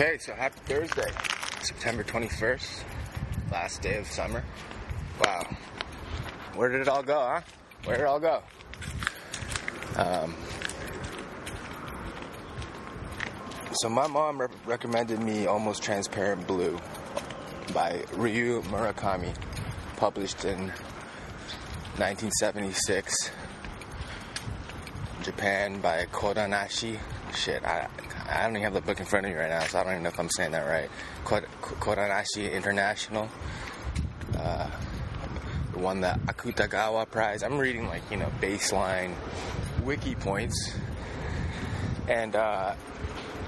Okay, so happy Thursday, September 21st, last day of summer. Wow. Where did it all go, huh? Where did it all go? Um, so my mom re- recommended me Almost Transparent Blue by Ryu Murakami, published in 1976. Japan by Kodanashi. Shit, I, I don't even have the book in front of me right now, so I don't even know if I'm saying that right. Kodanashi International. Uh, won the Akutagawa Prize. I'm reading like, you know, baseline wiki points. And uh,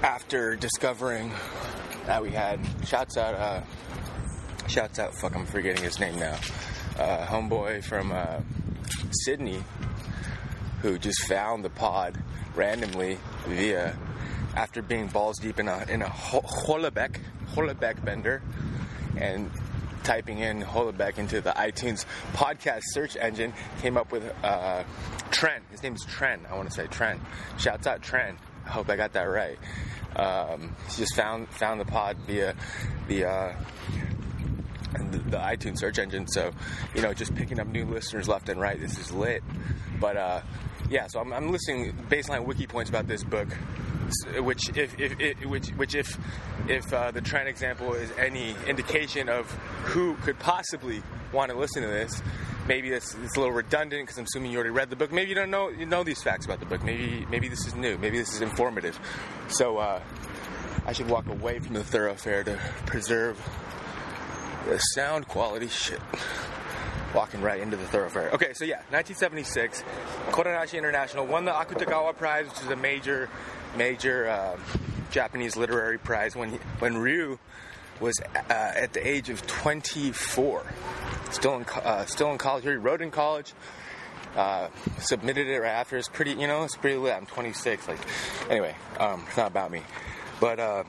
after discovering that we had, shouts out, uh, shouts out, fuck, I'm forgetting his name now. Uh, homeboy from uh, Sydney who just found the pod randomly via after being balls deep in a in a bender and typing in Holobeck into the iTunes podcast search engine came up with uh, Trent. His name is Trent. I want to say Trent. Shouts out Trent. I hope I got that right. Um, he just found found the pod via the, uh, the the iTunes search engine. So you know, just picking up new listeners left and right. This is lit. But uh, yeah, so I'm, I'm listing baseline wiki points about this book which if, if, if, which which if if uh, the Trent example is any indication of who could possibly want to listen to this, maybe it's, it's a little redundant because I'm assuming you already read the book. Maybe you don't know you know these facts about the book. Maybe maybe this is new. Maybe this is informative. So uh, I should walk away from the thoroughfare to preserve the sound quality. Shit walking right into the thoroughfare. Okay, so yeah, 1976, Kodanashi International won the Akutagawa Prize, which is a major, major uh, Japanese literary prize when he, when Ryu was uh, at the age of 24, still in uh, still in college. He wrote in college. Uh, submitted it right after. It's pretty, you know, it's pretty lit. I'm 26. Like, anyway, um, it's not about me, but uh,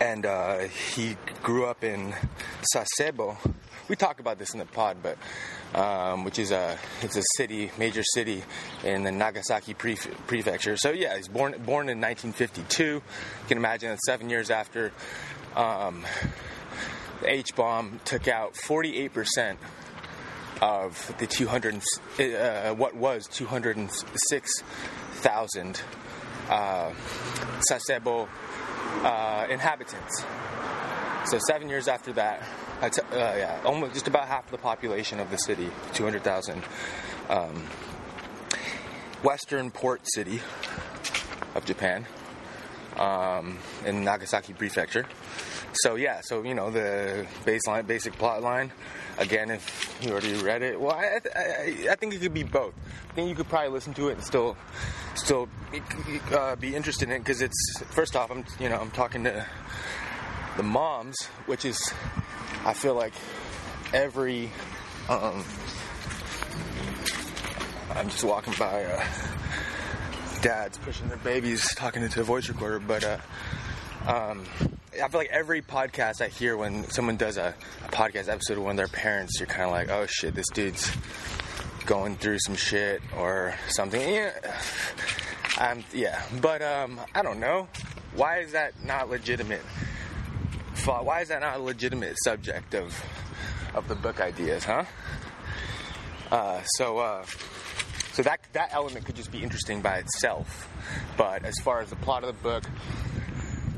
and uh, he grew up in Sasebo, we talk about this in the pod, but um, which is a it's a city, major city in the Nagasaki prefecture. So yeah, he's born born in 1952. You can imagine that seven years after um, the H bomb took out 48 percent of the 200 uh, what was 206,000 uh, Sasebo uh, inhabitants. So seven years after that, uh, yeah, almost just about half the population of the city, 200,000. Um, western port city of Japan, um, in Nagasaki Prefecture. So yeah, so you know the baseline, basic plot line. Again, if you already read it, well, I, I, I think it could be both. I think you could probably listen to it and still, still uh, be interested in it because it's first off, I'm you know I'm talking to the moms, which is, I feel like every, um, I'm just walking by uh, dads pushing their babies, talking into a voice recorder, but uh, um, I feel like every podcast I hear when someone does a, a podcast episode with one of their parents, you're kind of like, oh shit, this dude's going through some shit or something. Yeah, um, yeah. but um, I don't know. Why is that not legitimate? Why is that not a legitimate subject of of the book ideas, huh? Uh, so, uh, so that that element could just be interesting by itself. But as far as the plot of the book,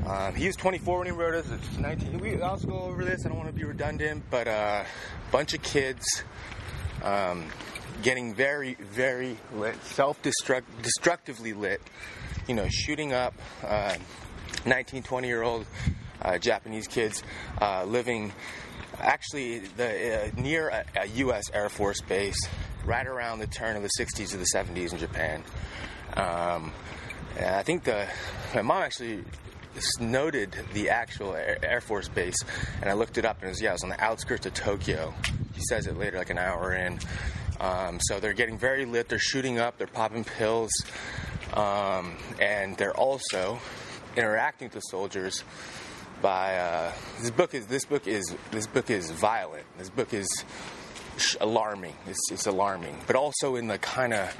um, he was 24 when he wrote it. It's 19. We also go over this. I don't want to be redundant, but a uh, bunch of kids um, getting very, very lit, self-destructively lit. You know, shooting up uh, 19, 20 year old uh, Japanese kids uh, living actually the, uh, near a, a, U.S. Air Force base right around the turn of the 60s to the 70s in Japan. Um, and I think the my mom actually noted the actual Air, Force base, and I looked it up, and it was yeah, it was on the outskirts of Tokyo. He says it later, like an hour in. Um, so they're getting very lit. They're shooting up. They're popping pills, um, and they're also interacting with soldiers by uh, this book is this book is this book is violent. This book is alarming. It's, it's alarming, but also in the kind of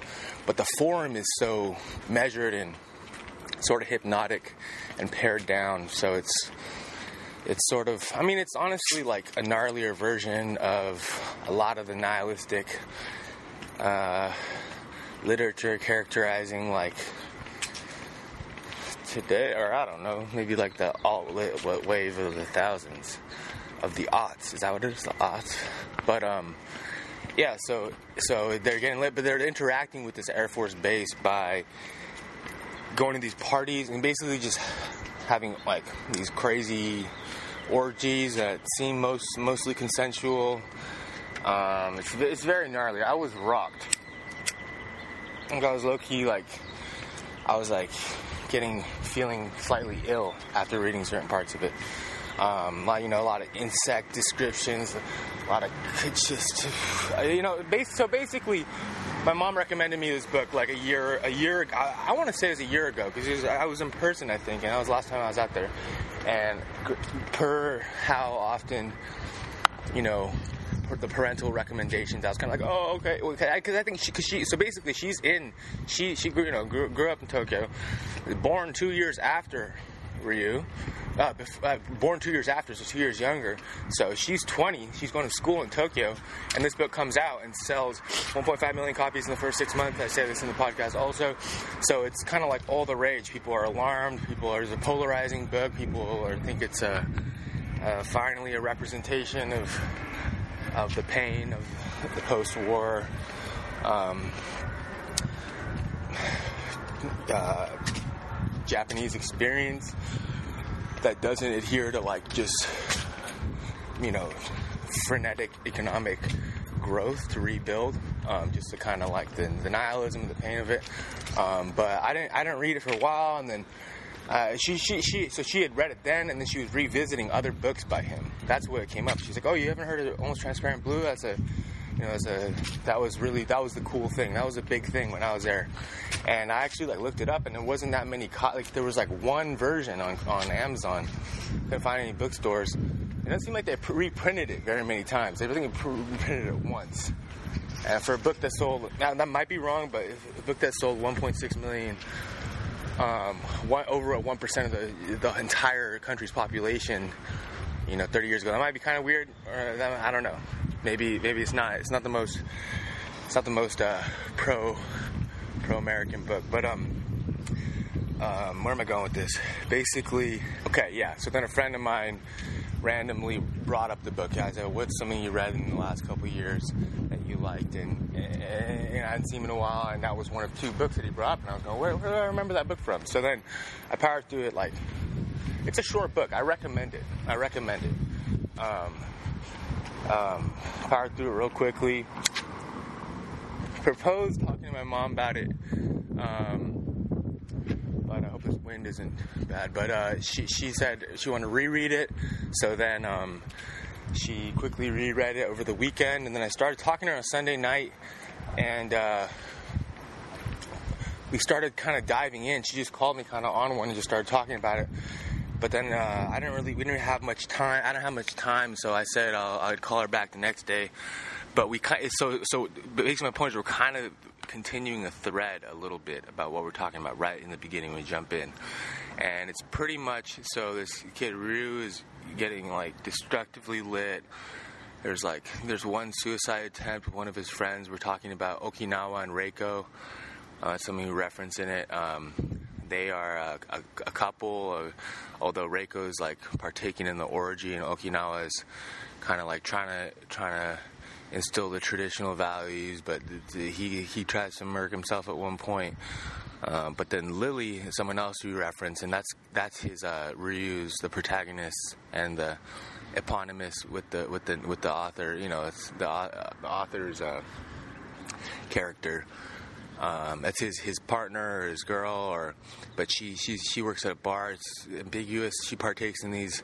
but the form is so measured and sort of hypnotic and pared down. So it's it's sort of I mean it's honestly like a gnarlier version of a lot of the nihilistic uh, literature characterizing like today or I don't know maybe like the alt wave of the thousands of the aughts is that what it is the aughts but um yeah so so they're getting lit but they're interacting with this Air Force base by going to these parties and basically just having like these crazy orgies that seem most mostly consensual. Um, it's, it's very gnarly. I was rocked. I was low key like I was like getting feeling slightly ill after reading certain parts of it. Um, like you know, a lot of insect descriptions, a lot of just you know. Based so basically, my mom recommended me this book like a year, a year. I, I want to say it was a year ago because I was in person, I think, and that was the last time I was out there. And per how often, you know, the parental recommendations, I was kind of like, oh, okay, okay, because I think she, cause she, so basically, she's in, she, she grew, you know, grew, grew up in Tokyo, born two years after Ryu. Uh, uh, born two years after, so two years younger. So she's 20. She's going to school in Tokyo, and this book comes out and sells 1.5 million copies in the first six months. I say this in the podcast also. So it's kind of like all the rage. People are alarmed. People are. It's a polarizing book. People are, think it's a, a finally a representation of of the pain of the post-war. Um, uh, Japanese experience that doesn't adhere to like just you know frenetic economic growth to rebuild, um, just to kind of like the, the nihilism, the pain of it. Um, but I didn't I didn't read it for a while, and then uh, she she she so she had read it then, and then she was revisiting other books by him. That's where it came up. She's like, "Oh, you haven't heard of Almost Transparent Blue? That's a you know, as a that was really that was the cool thing. That was a big thing when I was there, and I actually like looked it up, and there wasn't that many. Co- like there was like one version on on Amazon. Couldn't find any bookstores. It doesn't seem like they reprinted it very many times. They they reprinted it once. And for a book that sold, now that might be wrong, but a book that sold 1.6 million, um, one, over a one percent of the the entire country's population, you know, 30 years ago, that might be kind of weird. That, I don't know maybe maybe it's not it's not the most it's not the most uh, pro pro American book, but um. Um, where am I going with this? Basically, okay, yeah. So then a friend of mine randomly brought up the book. I said, "What's something you read in the last couple years that you liked?" And, and, I hadn't seen him in a while, and that was one of two books that he brought up. And I was going, "Where, where do I remember that book from?" So then I powered through it. Like, it's a short book. I recommend it. I recommend it. Um, um, powered through it real quickly. Proposed talking to my mom about it. Um, but I hope this wind isn't bad. But uh, she she said she wanted to reread it, so then um, she quickly reread it over the weekend, and then I started talking to her on Sunday night, and uh, we started kind of diving in. She just called me kind of on one and just started talking about it. But then uh, I didn't really, we didn't have much time. I didn't have much time, so I said uh, I'd call her back the next day. But we kind, so so basically my point is we're kind of continuing a thread a little bit about what we're talking about right in the beginning when we jump in, and it's pretty much so this kid Ryu is getting like destructively lit. There's like there's one suicide attempt one of his friends. We're talking about Okinawa and Reiko. Uh, something we reference in it. Um, they are a, a, a couple, uh, although Reiko's like partaking in the orgy, and Okinawa is kind of like trying to trying to instill the traditional values, but he he tries to murk himself at one point. Uh, but then Lily, someone else we reference, and that's that's his uh, Ryu's the protagonist and the eponymous with the with the with the author. You know, it's the, uh, the author's uh, character. Um, that's his his partner or his girl, or but she she she works at a bar. It's ambiguous. She partakes in these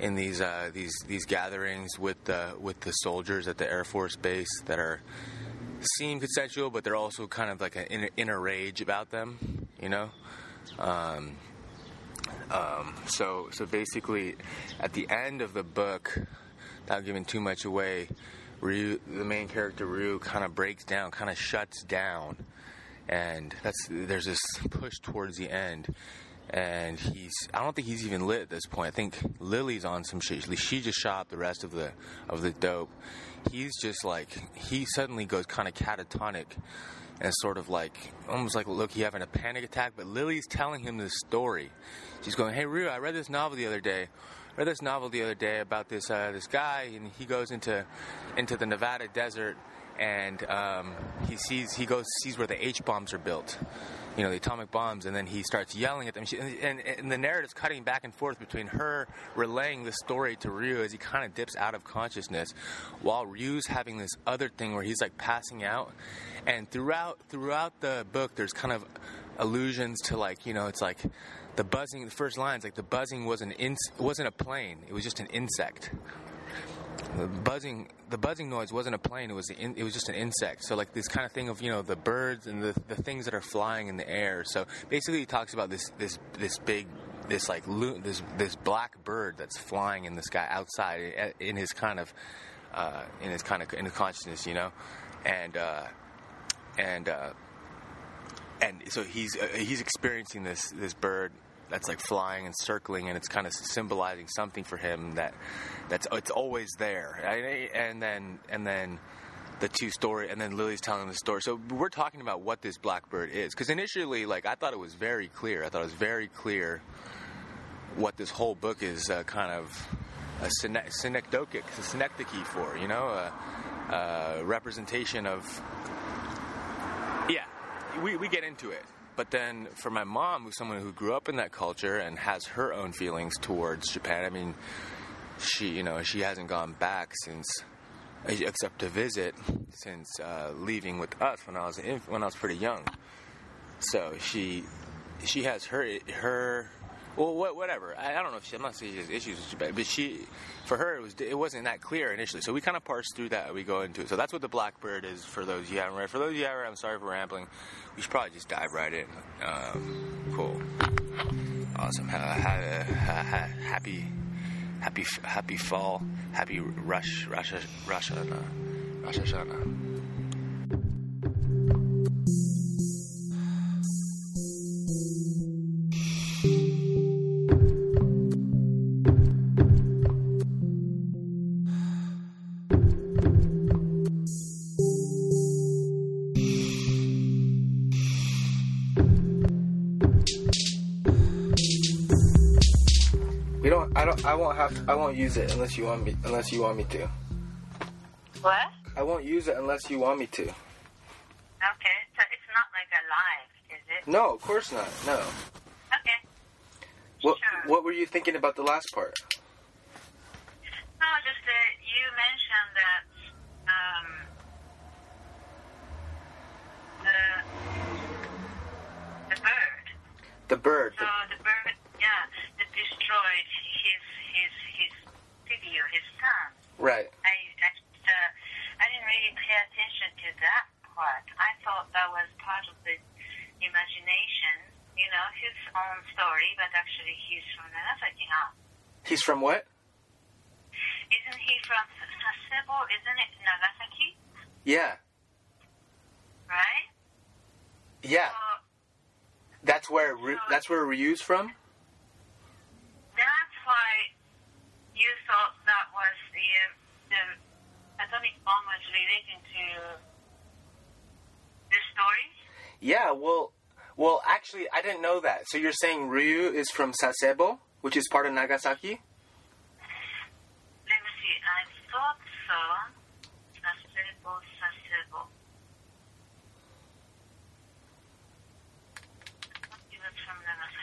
in these uh, these these gatherings with the with the soldiers at the Air Force base that are seem consensual, but they're also kind of like an inner, inner rage about them, you know. Um, um, so so basically, at the end of the book, without giving too much away, Ryu, the main character Ryu, kind of breaks down, kind of shuts down and that's there's this push towards the end and he's I don't think he's even lit at this point. I think Lily's on some shit. She just shot the rest of the of the dope. He's just like he suddenly goes kind of catatonic and sort of like almost like look he having a panic attack. But Lily's telling him this story. She's going, "Hey Ryu, I read this novel the other day." I read this novel the other day about this uh, this guy, and he goes into into the Nevada desert, and um, he sees he goes sees where the H bombs are built, you know, the atomic bombs, and then he starts yelling at them. She, and, and, the narrative's cutting back and forth between her relaying the story to Ryu as he kind of dips out of consciousness, while Ryu's having this other thing where he's like passing out. And throughout throughout the book, there's kind of allusions to like you know, it's like the buzzing. The first lines like the buzzing was an in, wasn't a plane; it was just an insect the buzzing the buzzing noise wasn't a plane it was in, it was just an insect. So like this kind of thing of you know the birds and the, the things that are flying in the air. So basically he talks about this this this big this like this this black bird that's flying in the sky outside in his kind of uh, in his kind of in his consciousness you know? And uh, and uh, and so he's uh, he's experiencing this this bird that's like flying and circling, and it's kind of symbolizing something for him that that's it's always there. And then and then the two story, and then Lily's telling the story. So we're talking about what this blackbird is, because initially, like I thought it was very clear. I thought it was very clear what this whole book is uh, kind of a synecdoche, a synecdoche for, you know, a, a representation of. Yeah, we, we get into it. But then for my mom, who's someone who grew up in that culture and has her own feelings towards Japan, I mean, she, you know, she hasn't gone back since, except to visit, since uh, leaving with us when I was when I was pretty young. So she, she has her her well, whatever. I, don't know if she, I'm not saying she has issues with but she, for her, it was it wasn't that clear initially. So we kind of parse through that. We go into it. So that's what the Blackbird is for those you haven't read. For those you haven't read, I'm sorry for rambling. We should probably just dive right in. Um, cool, awesome. Ha, ha, ha, happy, happy, happy fall. Happy rush, Rosh, Rosh, Rosh Hashanah. I won't have. I won't use it unless you want me. Unless you want me to. What? I won't use it unless you want me to. Okay, so it's not like a live, is it? No, of course not. No. Okay. What sure. What were you thinking about the last part? No, just that you mentioned that um, the the bird. The bird. So the, the bird, yeah, that destroyed his son. Right. I, I, uh, I didn't really pay attention to that part. I thought that was part of the imagination, you know, his own story, but actually he's from Nagasaki, huh? He's from what? Isn't he from Sasebo? Isn't it Nagasaki? Yeah. Right? Yeah. So, that's where so, that's where Ryu's from. That's why you thought that was the, um, the atomic bomb was relating to this story? Yeah, well, well, actually, I didn't know that. So you're saying Ryu is from Sasebo, which is part of Nagasaki? Let me see. I thought so. Sasebo, Sasebo. He was from Nagasaki.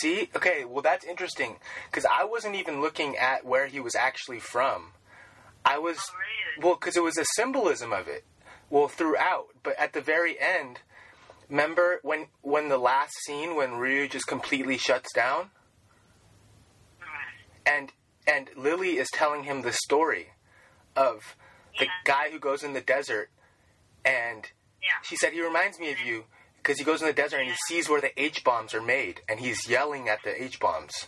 See? Okay, well, that's interesting. Because I wasn't even looking at where he was actually from. I was. Oh, really? Well, because it was a symbolism of it. Well, throughout. But at the very end, remember when when the last scene when Ryu just completely shuts down? And and Lily is telling him the story of the yeah. guy who goes in the desert and yeah. she said he reminds me of you because he goes in the desert and he sees where the H bombs are made, and he's yelling at the H bombs.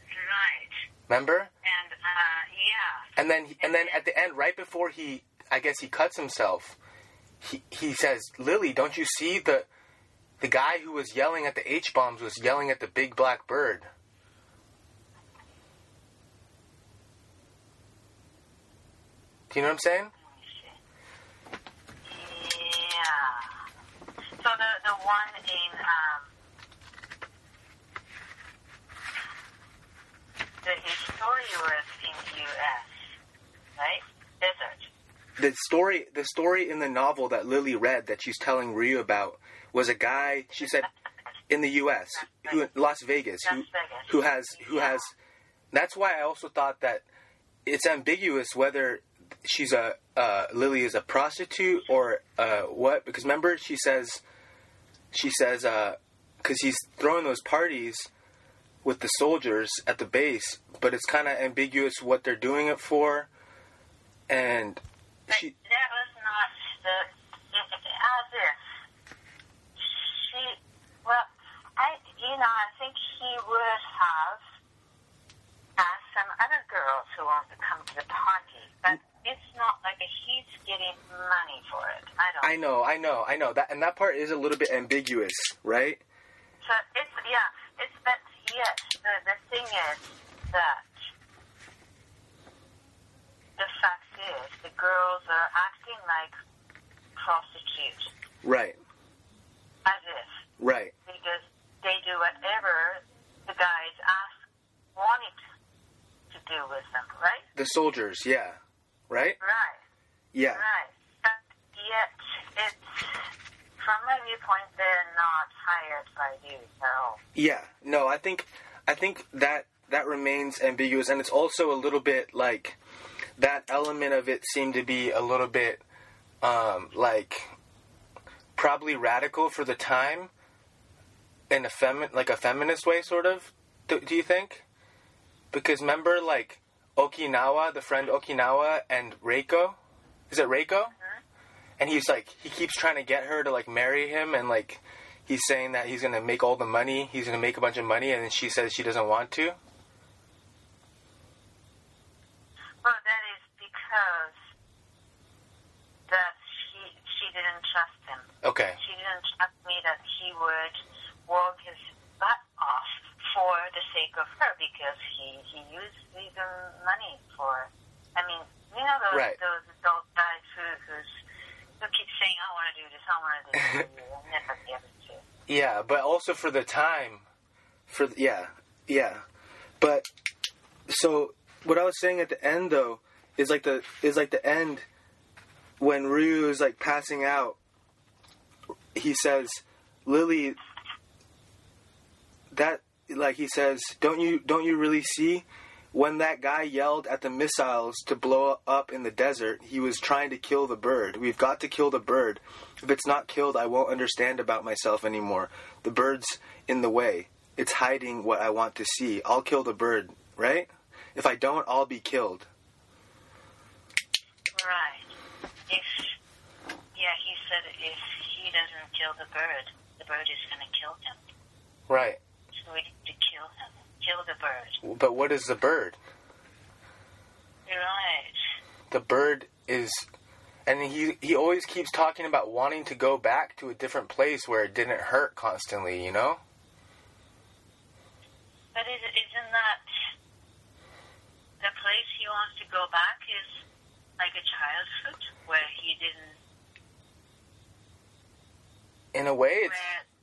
Right. Remember? And Uh, yeah. And then and then at the end, right before he, I guess he cuts himself, he he says, "Lily, don't you see the the guy who was yelling at the H bombs was yelling at the big black bird." Do you know what I'm saying? So the the one in um, the story in U.S. right desert. the story the story in the novel that Lily read that she's telling Ryu about was a guy she said in the US who Las Vegas who Las Vegas. who has who Yeah. has that's why I also thought that it's ambiguous whether she's a uh, Lily is a prostitute or uh, what because remember she says she says uh, because he's throwing those parties with the soldiers at the base but it's kind of ambiguous what they're doing it for and But she that was not the as if she. Well, I you know I think he would have asked some other girls who want to come to the party, it's not like he's getting money for it. I don't. I know, I know, I know that, and that part is a little bit ambiguous, right? So it's yeah, it's but yet the the thing is that the fact is the girls are acting like prostitutes Right, as if right, because they do whatever the guys ask wanted to do with them, right? the soldiers, yeah, right, Right, yeah, right. But yet it's from my viewpoint they're not hired by you all. yeah. No, I think, I think that that remains ambiguous, and it's also a little bit like that element of it seemed to be a little bit um, like probably radical for the time in a femi- like a feminist way, sort of. Do, do you think? Because remember, like Okinawa, the friend Okinawa, and Reiko. Is it Reiko? Uh-huh. And he's like, he keeps trying to get her to like marry him, and like he's saying that he's gonna make all the money, he's gonna make a bunch of money, and then she says she doesn't want to. Well, that is because that she she didn't trust him. Okay. She didn't trust me that he would work his butt off for the sake of her because he he used even uh, money for. I mean, you know those Right. those adult guys who who's who keep saying I want to do this, I want to do this and never be able to. Yeah, but also for the time, for the, yeah, yeah, but so what I was saying at the end though is like the is like the end when Ryu is like passing out. He says, "Lily, that like he says, don't you don't you really see?" When that guy yelled at the missiles to blow up in the desert, he was trying to kill the bird. We've got to kill the bird. If it's not killed, I won't understand about myself anymore. The bird's in the way. It's hiding what I want to see. I'll kill the bird, right? If I don't, I'll be killed. Right. If yeah, he said if he doesn't kill the bird, the bird is going to kill him. Right. We to kill him. Kill the bird. But what is the bird? You're right. The bird is and he he always keeps talking about wanting to go back to a different place where it didn't hurt constantly, you know? But is, isn't that the place he wants to go back is like a childhood where he didn't, In a way it's where.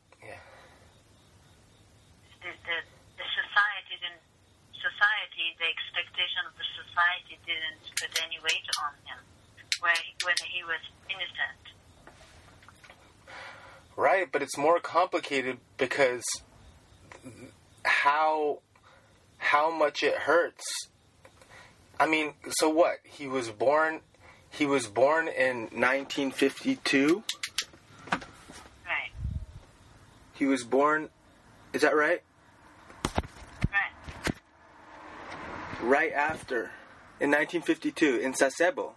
The, the, the society didn't, society, the expectation of the society didn't put any weight on him where he, when he was innocent. Right, but it's more complicated because how how much it hurts. I mean, so what? He was born he was born in 1952. Right. He was born Is that? Right. Right after in 1952 in Sasebo,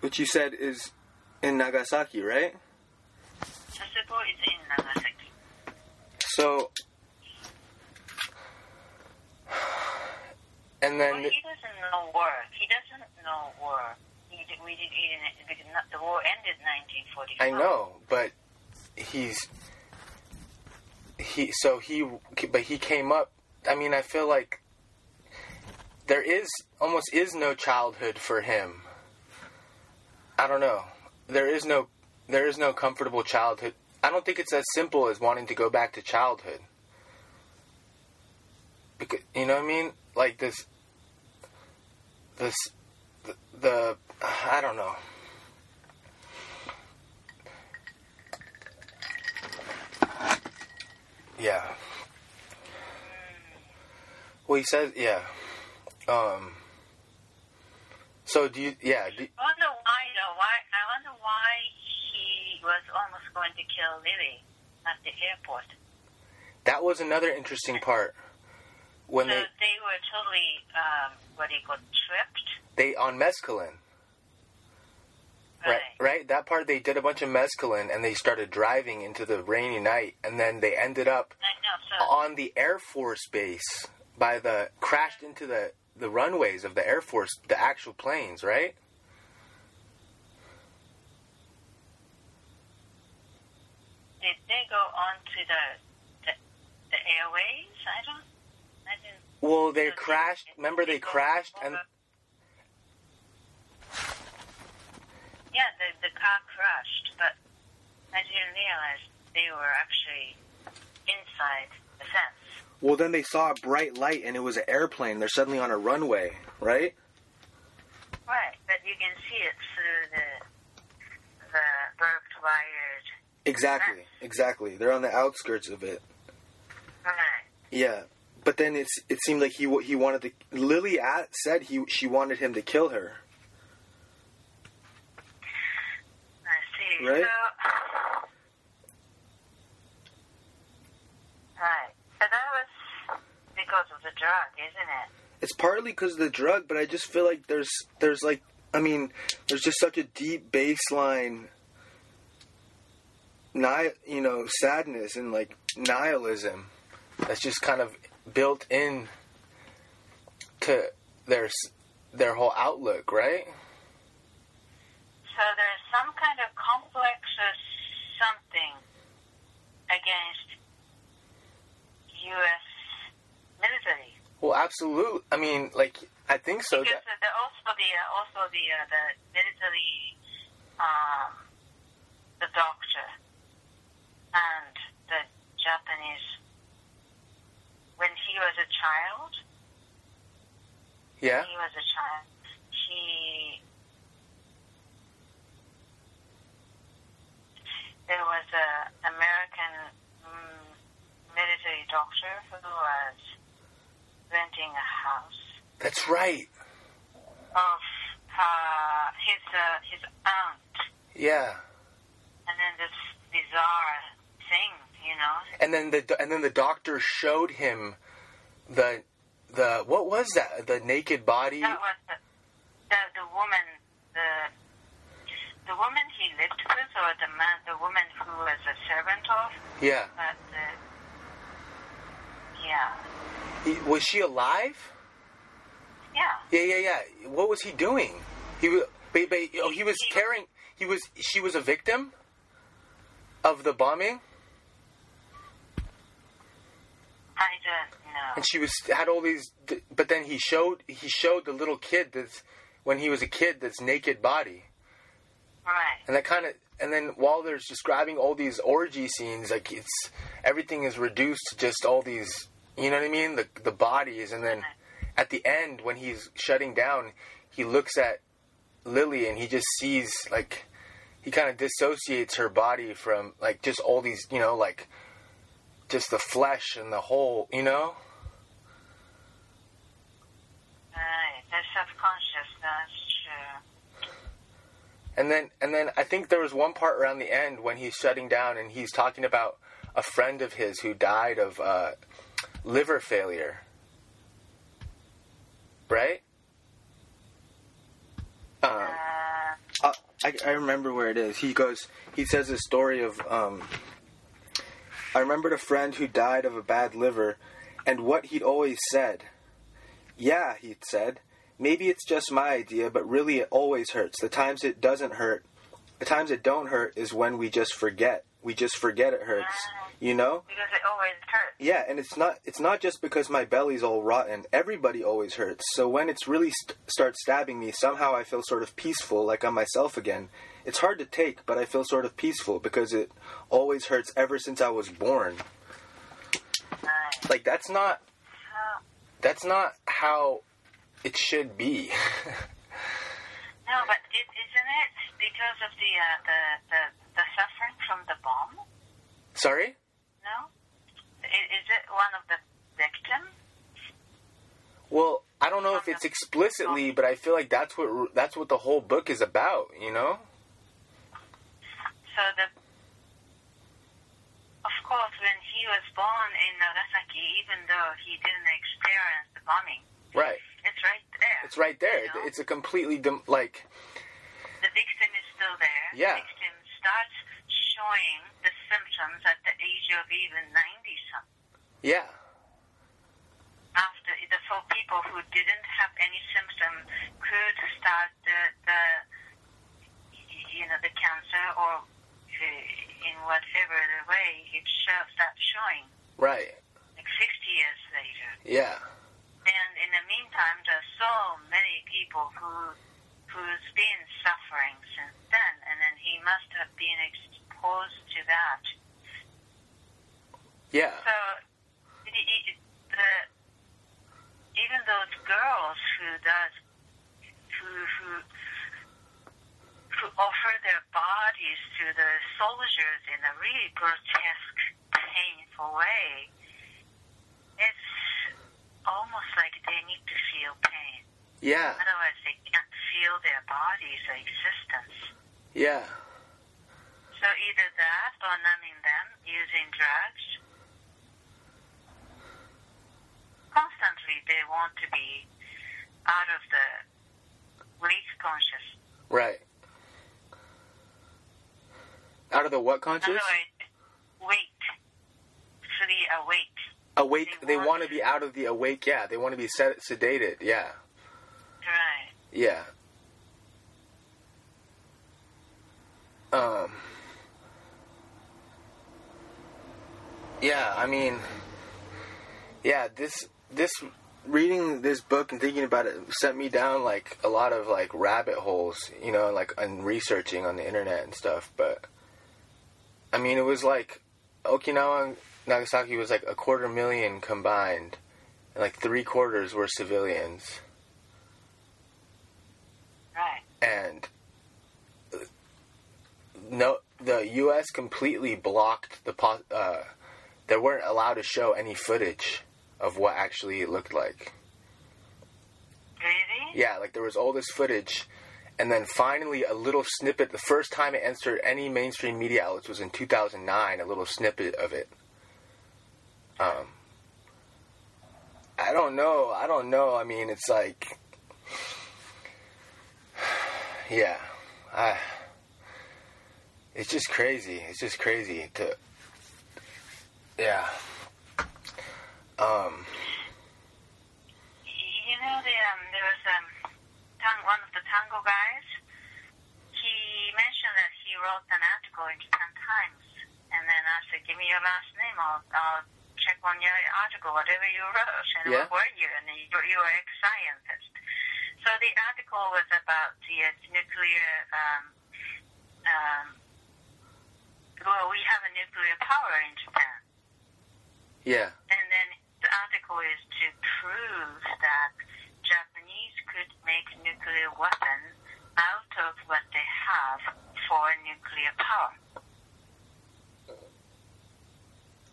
which you said is in Nagasaki, right? Sasebo is in Nagasaki. So and Well, then he doesn't know war. He doesn't know war. He did, we did, he didn't, because the war ended in 1945. I know, but he's he so he but he came up. I mean, I feel like there is almost is no childhood for him. I don't know. There is no there is no comfortable childhood. I don't think it's as simple as wanting to go back to childhood. Because you know what I mean? Like this this the, the I don't know. Yeah. Well, he says, yeah. Um. So do you? Yeah. Do, I wonder why though. Why I wonder why he was almost going to kill Lily at the airport. that was another interesting part when so they they were totally um, what do you call tripped, they on mescaline. Right, right. That part they did a bunch of mescaline and they started driving into the rainy night, and then they ended up know. So on the Air Force base by the crashed into the the runways of the Air Force, the actual planes, right? did they go on to the the, the airways? I don't. I didn't. Well, they so crashed. Remember, they go crashed and Yeah, the the car crashed, but I didn't realize they were actually inside the fence. Well, then they saw a bright light and it was an airplane. They're suddenly on a runway, right? Right, but you can see it through the the barbed wired. Exactly, exactly. They're on the outskirts of it. Right. Yeah, but then it's it seemed like he he wanted to. Lily at, said he she wanted him to kill her. I see. Right. So, right. But that was because of the drug, isn't it? It's partly because of the drug, but I just feel like there's there's like I mean there's just such a deep baseline, ni- you know, sadness and like nihilism that's just kind of built in to their their whole outlook, right? So there's some kind of complex or something against U.S. military. Well, absolutely. I mean, like I think so. because That, the, also the uh, also the uh, the military, um, the doctor, and the Japanese. When he was a child, yeah. he was a child. He there was a American mm, military doctor who was renting a house That's right. of uh, his uh, his aunt, Yeah. and then this bizarre thing, you know. And then the and then the doctor showed him the the what was that? The naked body. That was the the, the woman the the woman he lived with, or the man, the woman who was a servant of. Yeah. But yeah, He, was she alive? yeah. Yeah, yeah, yeah. What was he doing? He oh, was. But, but, oh, he was carrying. He was. She was a victim of the bombing, I don't know. and she was had all these. But then he showed. He showed the little kid that's when he was a kid that's naked body. Right. and that kind of and then while there's describing all these orgy scenes like it's everything is reduced to just all these you know what i mean the the bodies and then at the end when he's shutting down he looks at lily and he just sees like he kind of dissociates her body from like just all these you know like just the flesh and the whole you know Right. The subconscious. That's true. And then and then I think there was one part around the end when he's shutting down and he's talking about a friend of his who died of uh, liver failure. Right? Um, Uh, I, I remember where it is. He goes. He says a story of. Um, I remembered a friend who died of a bad liver, and what he'd always said. Yeah, he'd said. Maybe it's just my idea, but really it always hurts. The times it doesn't hurt, the times it don't hurt is when we just forget. We just forget it hurts. You know? Because it always hurts. Yeah, and it's not it's not just because my belly's all rotten. Everybody always hurts. So when it's really st- starts stabbing me, somehow I feel sort of peaceful, like I'm myself again. It's hard to take, but I feel sort of peaceful because it always hurts ever since I was born. Right. Like that's not that's not how it should be. no, but it, isn't it because of the, uh, the, the, the suffering from the bomb? Sorry? No? Is it one of the victims? Well, I don't know if it's explicitly, but I feel like that's what that's what the whole book is about, you know? So the, of course, when he was born in Nagasaki, even though he didn't experience the bombing, Right. it's right there. It's right there. You know? It's a completely dim- like the victim is still there. Yeah. The victim starts showing the symptoms at the age of even 90 something. yeah. After the for people who didn't have any symptom could start the, the you know the cancer or uh, in whatever the way it shows that showing Right. like 60 years later. Yeah. And in the meantime, there's so many people who who's been suffering since then, and then he must have been exposed to that. Yeah. So, it, it, the even those girls who does who who who offer their bodies to the soldiers in a really grotesque, painful way, it's almost like they need to feel pain. Yeah. Otherwise, they can't feel their body's existence. Yeah. So either that or numbing them using drugs. Constantly, they want to be out of the weight conscious. Right. Out of the what conscious? other words, weight. Fully awake. Awake. they They want want to to- be out of the awake. Yeah. They want to be sed- sedated. Yeah. Right. Yeah. Um. Yeah, I mean, yeah, this this reading this book and thinking about it sent me down like a lot of like rabbit holes, you know, like and researching on the internet and stuff. But I mean, it was like Okinawa and Nagasaki was like a quarter million combined, and like three quarters were civilians Right. and uh, no, the U.S. completely blocked the. Uh, they weren't allowed to show any footage of what actually it looked like. Really? Yeah, like there was all this footage, and then finally a little snippet. The first time it entered any mainstream media outlets was in 2009. A little snippet of it. Um, I don't know. I don't know. I mean, it's like, yeah, I. It's just crazy. It's just crazy to. Yeah. Um. You know, the, um, there was um, one of the tango guys. He mentioned that he wrote an article in Japan Times, and then I said, "Give me your last name. I'll, I'll check on your article, whatever you wrote." And Yeah. what were you? And you, you were ex-scientist. So the article was about the uh, nuclear. Um, um, well, we have a nuclear power in Japan. Yeah. And then the article is to prove that Japanese could make nuclear weapons out of what they have for nuclear power.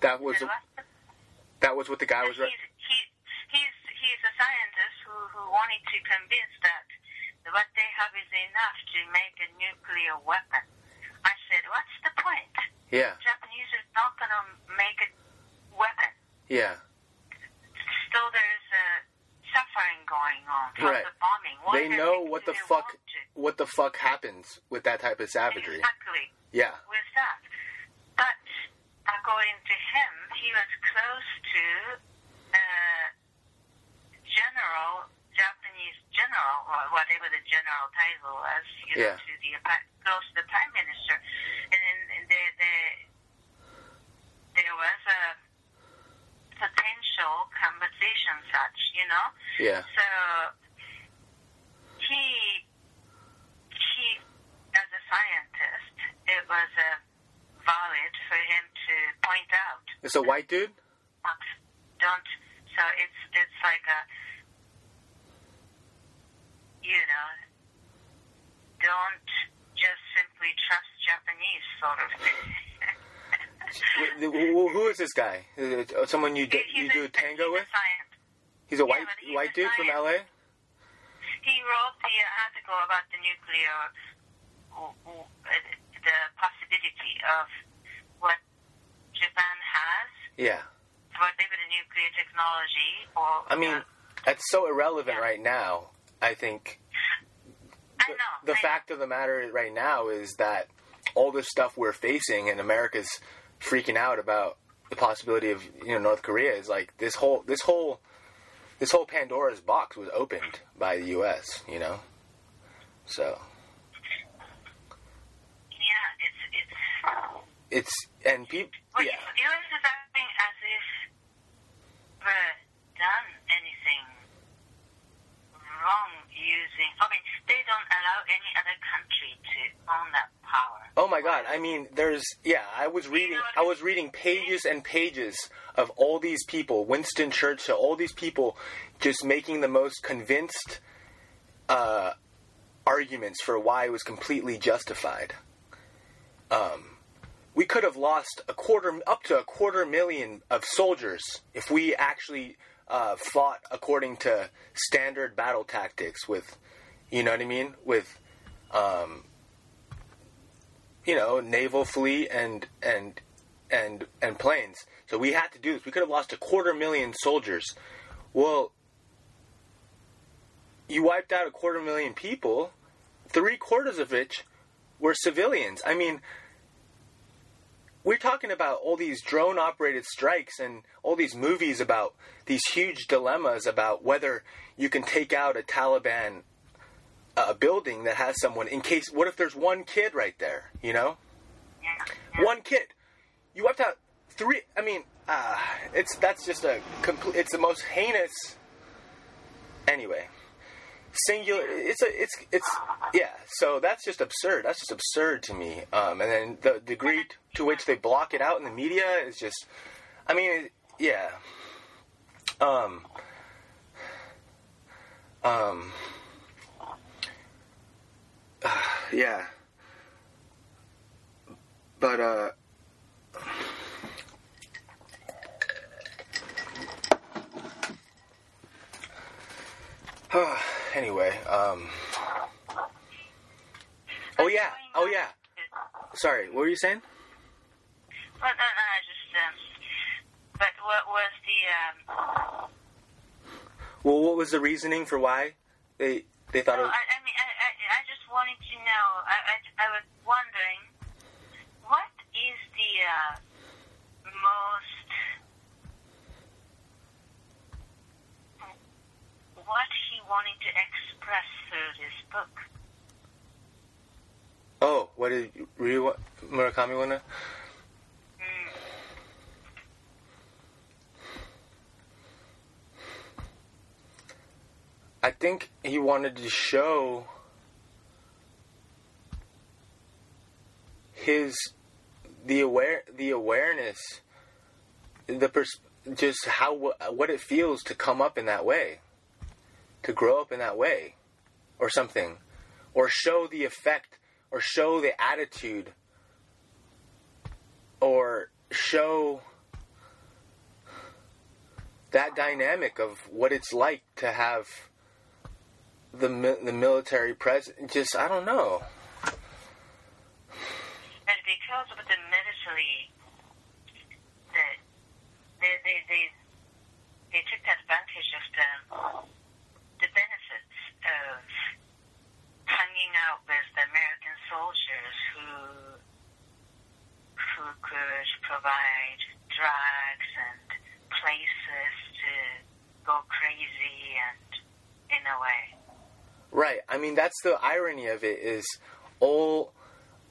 That was what- that was what the guy was. he's, he, he's, he's a scientist who, who wanted to convince that what they have is enough to make a nuclear weapon. I said, what's the point? yeah. Japanese is not going to make a. Yeah. still there's uh, suffering going on from Right. the bombing. Why They know what the fuck what the fuck happens with that type of savagery. Exactly Yeah. with that. But according to him, he was close to uh, general, Japanese general, or whatever the general title was, you know, Yeah. to the close to the prime minister, and then there, there, there was a potential conversation, such, you know. Yeah. So he, he, as a scientist, it was uh, valid for him to point out It's a white dude. don't so it's it's like a you know don't just simply trust Japanese sort of thing. Wh- wh- Who is this guy? Uh, Someone you d- He's you do a- tango he's with? He's a white he's white a dude from LA. He wrote the article about the nuclear uh, the possibility of what Japan has, Yeah. whatever the nuclear technology or I mean, uh, that's so irrelevant Yeah. right now. I think I the, know the I know. fact of the matter right now is that all this stuff we're facing and America's freaking out about the possibility of you know North Korea is like this whole this whole this whole Pandora's box was opened by the U.S. You know, so yeah it's it's it's and people Well, yeah you, you is acting as if we're done anything wrong using. I mean, they don't allow any other country to own that power. Oh my god! I mean, there's yeah. I was reading. I was reading pages and pages of all these people, Winston Churchill, all these people, just making the most convinced uh, arguments for why it was completely justified. Um, we could have lost a quarter, up to a quarter million of soldiers if we actually uh, fought according to standard battle tactics. With, you know what I mean? With um, you know, naval fleet and and and and planes. So we had to do this. We could have lost a quarter million soldiers. Well, you wiped out a quarter million people, three quarters of which were civilians. I mean, we're talking about all these drone operated strikes and all these movies about these huge dilemmas about whether you can take out a Taliban a building that has someone in case what if there's one kid right there you know? Yeah. one kid. You wiped out three i mean uh, it's that's just a complete it's the most heinous anyway. Singular it's a it's it's yeah so that's just absurd that's just absurd to me um, and then the degree to which they block it out in the media is just i mean yeah um um yeah. But uh anyway um oh yeah. Oh yeah. Sorry what were you saying? Well, no, no, I just. Um, but what was the? Um, well what was the reasoning for why they they thought no, it was, I, I mean, I, I, I just wanted to know. I, I, I was wondering, what is the uh, most? What he wanted to express through this book? oh what did Ryu Murakami want to Mm. I think he wanted to show his the aware the awareness the pers- just how what it feels to come up in that way to grow up in that way or something or show the effect or show the attitude or show that dynamic of what it's like to have the the military presence. Just I don't know. And because of the military, the, they, they, they, they took advantage of the, the benefits of hanging out with the American soldiers who, who could provide drugs and places to go crazy and in a way. Right. I mean, that's the irony of it is all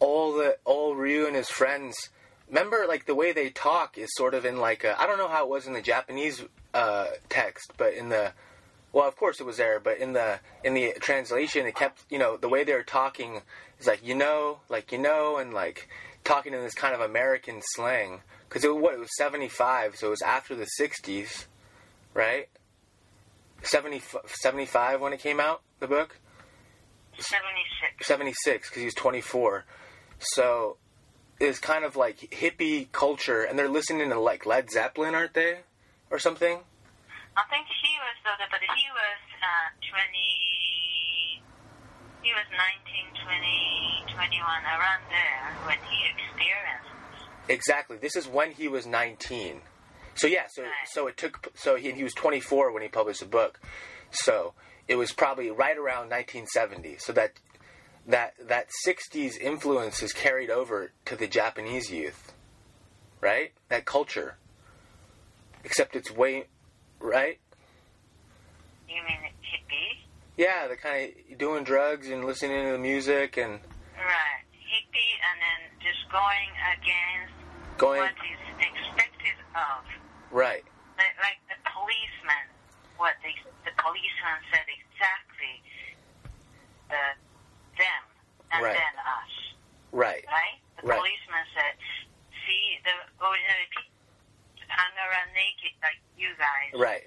all the all Ryu and his friends. Remember, like the way they talk is sort of in like I don't know how it was in the Japanese uh, text, but in the well, of course it was there, but in the in the translation, it kept you know the way they were talking is like you know, like you know, and like talking in this kind of American slang because it was what it was seventy five, so it was after the sixties, right? 70, 75 when it came out, the book. 76. 76 because he was 24 so it's kind of like hippie culture and they're listening to like led zeppelin aren't they or something I think he was, uh, but he was uh, 20, he was 19, 20, 21, around there when he experienced. exactly this is when he was 19 so yeah so so it took so he, he was 24 when he published the book so it was probably right around 1970 so that that that 60s influence is carried over to the japanese youth right that culture except it's way right You mean hippie? yeah the kind of doing drugs and listening to the music and Right. Hippie and then just going against going what is expected of. Right Like, like the policeman, what the, the policeman said exactly uh, them and Right. then us, right right? The Right. policeman said, see, the ordinary people hang around naked like you guys. right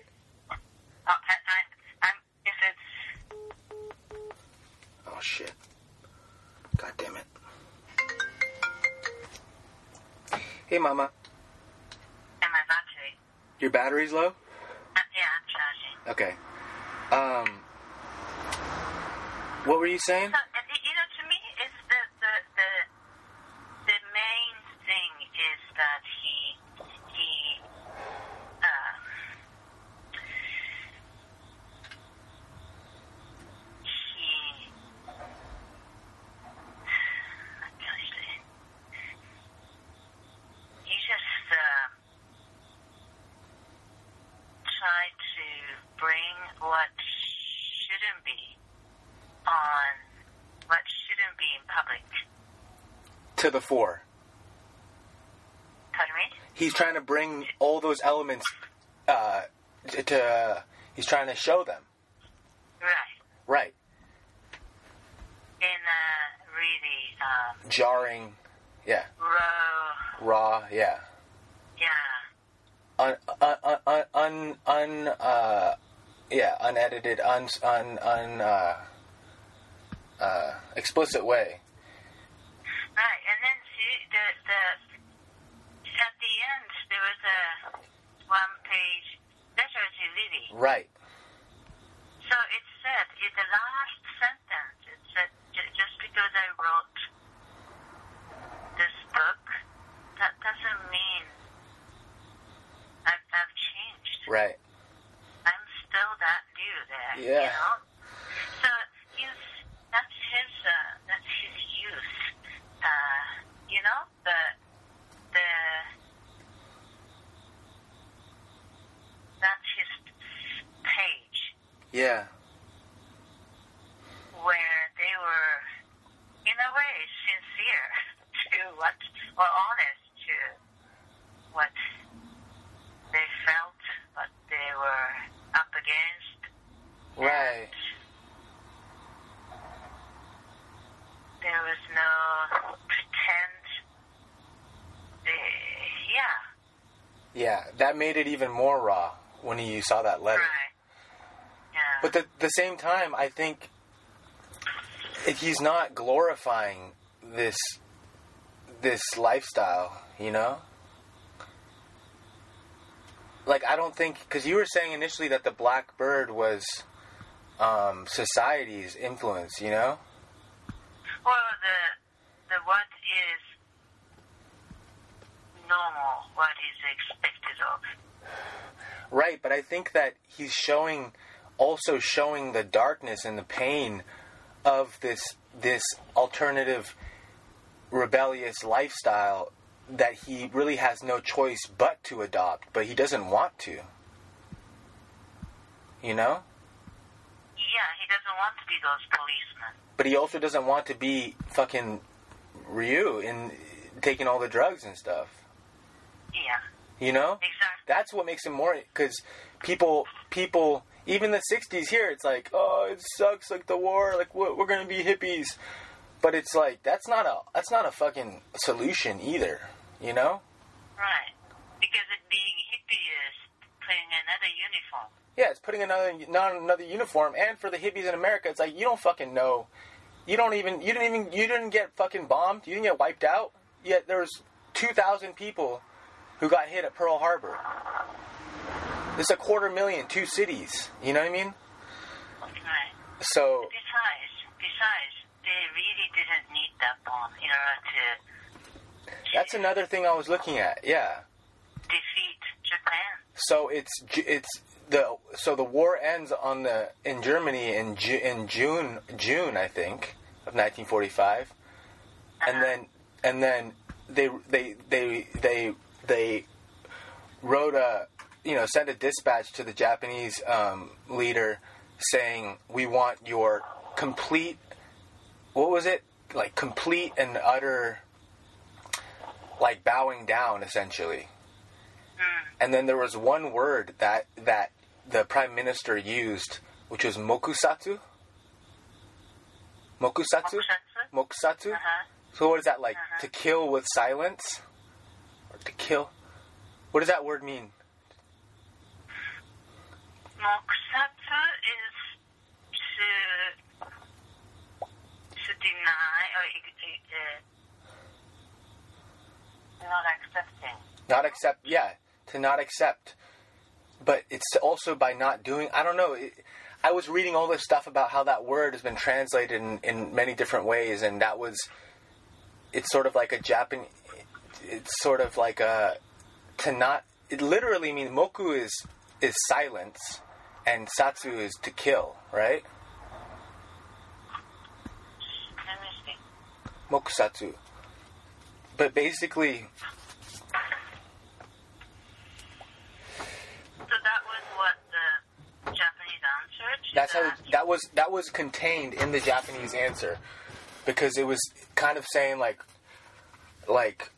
Oh, I, I, I'm, if it's, oh shit god damn it hey mama and my battery, your battery's low? Uh, yeah, I'm charging. okay. Um what were you saying? So, uh, you know, to me, it's the, the, the, the main thing is that he, he, uh, he, what can I say? He just, uh, tried to bring what shouldn't be on what shouldn't be in public. To the fore. Pardon me? he's trying to bring all those elements uh to uh, he's trying to show them. Right. right. In a really um, jarring yeah. Raw, raw yeah. Yeah, un un un un, un uh yeah unedited un un un uh, uh explicit way right. And then see the at the end there was a one page letter to Lilly. right So it said in the last sentence it said "Ju- just because I wrote this book, that doesn't mean I've, I've changed. right I'm still that dude there. Yeah. You know? So he's that's his uh, that's his youth. Uh, you know the the that's his page yeah where they were in a way sincere to what or honest to what they felt, what they were up against. right There was no pretend. Uh, yeah, yeah that made it even more raw when you saw that letter right. But at the same time, I think if he's not glorifying this this lifestyle, you know. Like I don't think because you were saying initially that the black bird was um, society's influence, you know. well, the the what is normal, what is expected of. Right, but I think that he's showing also showing the darkness and the pain of this this alternative rebellious lifestyle that he really has no choice but to adopt, but he doesn't want to. You know? Yeah, he doesn't want to be those policemen. but he also doesn't want to be fucking Ryu in taking all the drugs and stuff. Yeah, You know, exactly. that's what makes him more because people people even the 60s here it's like oh it sucks like the war like we're, we're gonna be hippies. But it's like that's not a that's not a fucking solution either you know? Right. Because it being hippie is putting another uniform. yeah it's putting another not another uniform. And for the hippies in america it's like you don't fucking know. You don't even you didn't even you didn't get fucking bombed. You didn't get wiped out. Yet there was 2000 people who got hit at pearl harbor is a quarter million two cities you know what i mean Right. so Besides, besides, they really didn't need that bomb in order to That's another thing I was looking at. Yeah. defeat Japan. So it's it's the so the war ends on the in Germany in Ju- in June June I think of 1945, and uh-huh. then and then they they they they they wrote a you know send a dispatch to the Japanese um, leader saying we want your complete what was it like complete and utter like bowing down essentially and then there was one word that that the prime minister used, which was mokusatsu. Mokusatsu. Mokusatsu? Mokusatsu. Uh-huh. So what is that like? Uh-huh. To kill with silence, or to kill? What does that word mean? Mokusatsu is to to deny or uh, not accepting. Not accept. Yeah, to not accept. But it's also by not doing. I don't know. It, I was reading all this stuff about how that word has been translated in, in many different ways, and that was. It's sort of like a Japanese. It's sort of like a to not. It literally means moku is is silence, and satsu is to kill. Right? Mokusatsu. But basically, So that was what the Japanese answered. to That's how that. that was that was contained in the Japanese answer because it was kind of saying like like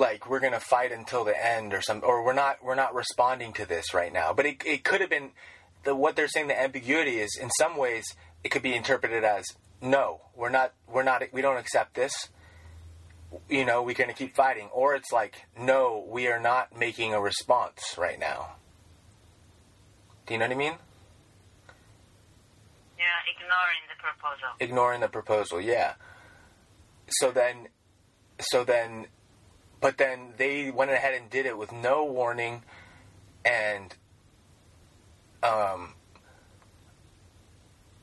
like we're gonna fight until the end or some or we're not we're not responding to this right now. But it it could have been the what they're saying the ambiguity is in some ways it could be interpreted as no we're not we're not we don't accept this. You know we're going to keep fighting. Or it's like no we are not making a response right now. Do you know what i mean? Yeah, ignoring the proposal. ignoring the proposal yeah. So then so then but then they went ahead and did it with no warning and um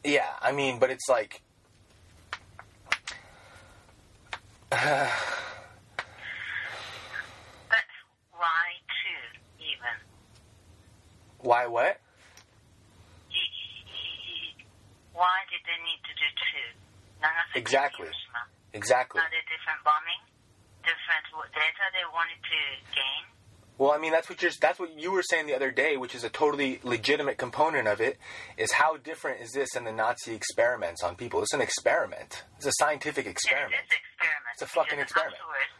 yeah i mean but it's like But why two even? why what Why did they need to do two? Exactly. Exactly Are they different bombing? Different data they wanted to gain? Well, I mean, that's what you're, that's what you were saying the other day, which is a totally legitimate component of it. Is how different is this than the Nazi experiments on people? It's an experiment. It's a scientific experiment. it is experiment. It's a fucking experiment. Afterwards,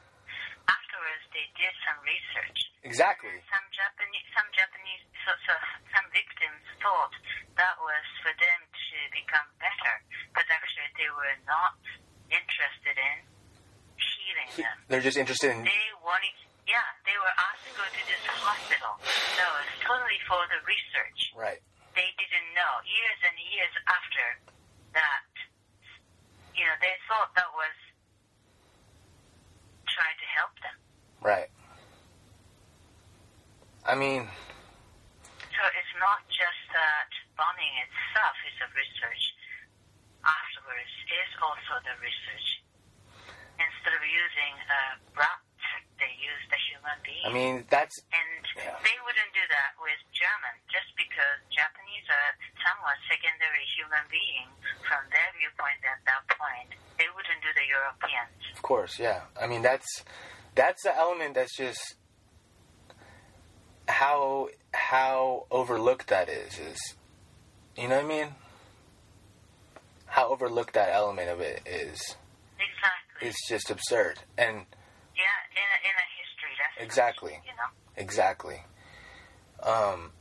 afterwards, they did some research. Exactly. Some Japanese, some Japanese, so, so some victims thought that was for them to become better, but actually they were not interested in healing them. They're just interested in. They wanted, yeah, they were asked to go to this hospital. That was totally for the research. Right. They didn't know. Years and years after that, you know, they thought that was trying to help them. Right. I mean, So it's not just that bombing itself is a research. Afterwards is also the research. Instead of using uh, a rat, they used a human being. I mean, that's and yeah. they wouldn't do that with German just because Japanese are somewhat secondary human beings from their viewpoint at that point. They wouldn't do the Europeans. of course, yeah. I mean, that's that's the element that's just how how overlooked that is. Is you know what I mean? how overlooked that element of it is. It's just absurd. And yeah, in a, in a history lesson. Exactly. You know. exactly. Um,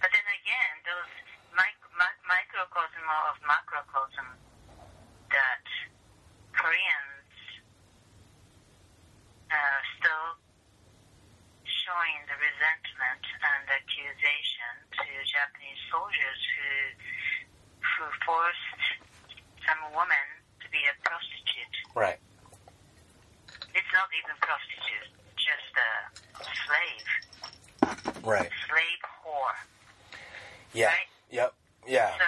But then again, those mic- mi- microcosm of macrocosm that Koreans uh, still showing the resentment and accusation to Japanese soldiers who who forced some woman to be a prostitute. right. It's not even prostitute, just a slave, Right. slave whore. Yeah. Right. Yep. Yeah. So,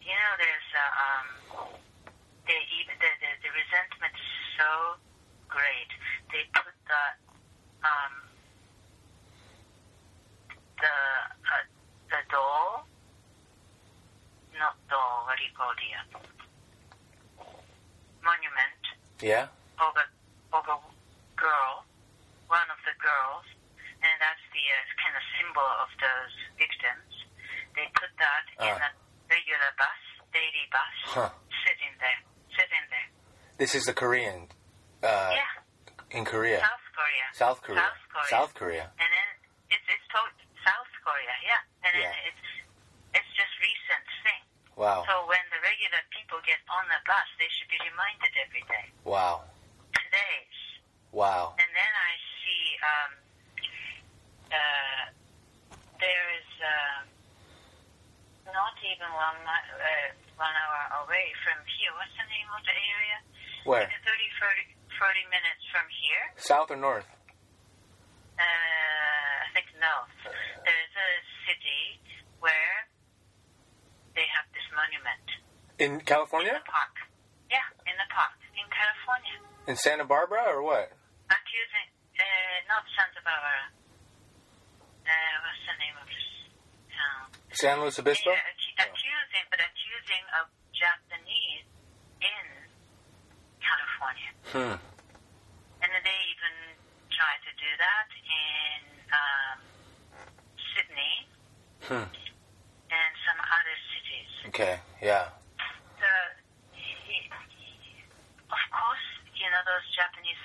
you know, there's uh, um, they even the, the the resentment is so great. They put the um the uh, the doll, not doll. What do you call the uh, monument Yeah. of a of a girl, one of the girls, and that's the uh, kind of symbol of those victims. They put that in Ah. a regular bus, daily bus, Huh. sitting there, sitting there. This is the Korean. Uh, yeah, In Korea. South Korea. South Korea. South Korea. South Korea. And then it's it's told South Korea, yeah. And then Yeah. it's it's just recent thing. Wow. So when the regular people get on the bus, they should be reminded every day. Wow. Today's Wow. And then I see um, uh, there is uh, not even one, uh, one hour away from here. What's the name of the area? Where? Like 30, 40, 40 minutes from here. South or north? Uh, I think north. There's a city where they have this monument. In California? In the park. Yeah, in the park. In California. In Santa Barbara or what? accusing, uh, not Santa Barbara. Uh, what's the name of this town? San Luis Obispo? Yeah, accu- accusing, but accusing of Japanese in California. Hmm. And they even try to do that in um, Sydney Hmm. and some other cities. Okay. Yeah. the, he- he- of course, you know, those Japanese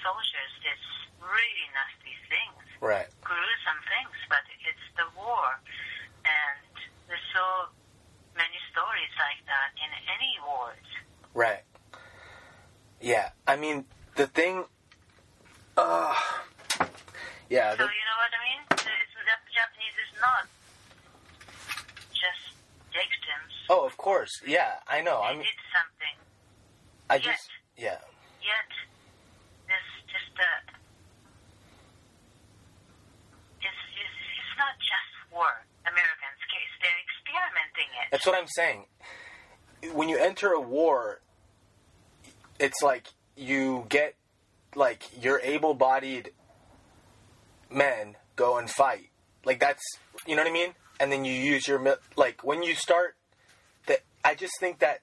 did really nasty things, Right. gruesome things, but it's the war. And there's so many stories like that in any wars. Right. Yeah. I mean, the thing. Uh, yeah. So, The, you know what I mean? It's, the Japanese is not just victims. oh, of course. Yeah. I know. They I mean, did something, I just. Yeah. yet there's just a... It's, it's, it's not just war, Americans' case. They're experimenting it. That's what I'm saying. When you enter a war, it's like you get like your able-bodied men go and fight. Like that's you know what I mean. And then you use your like when you start. That I just think that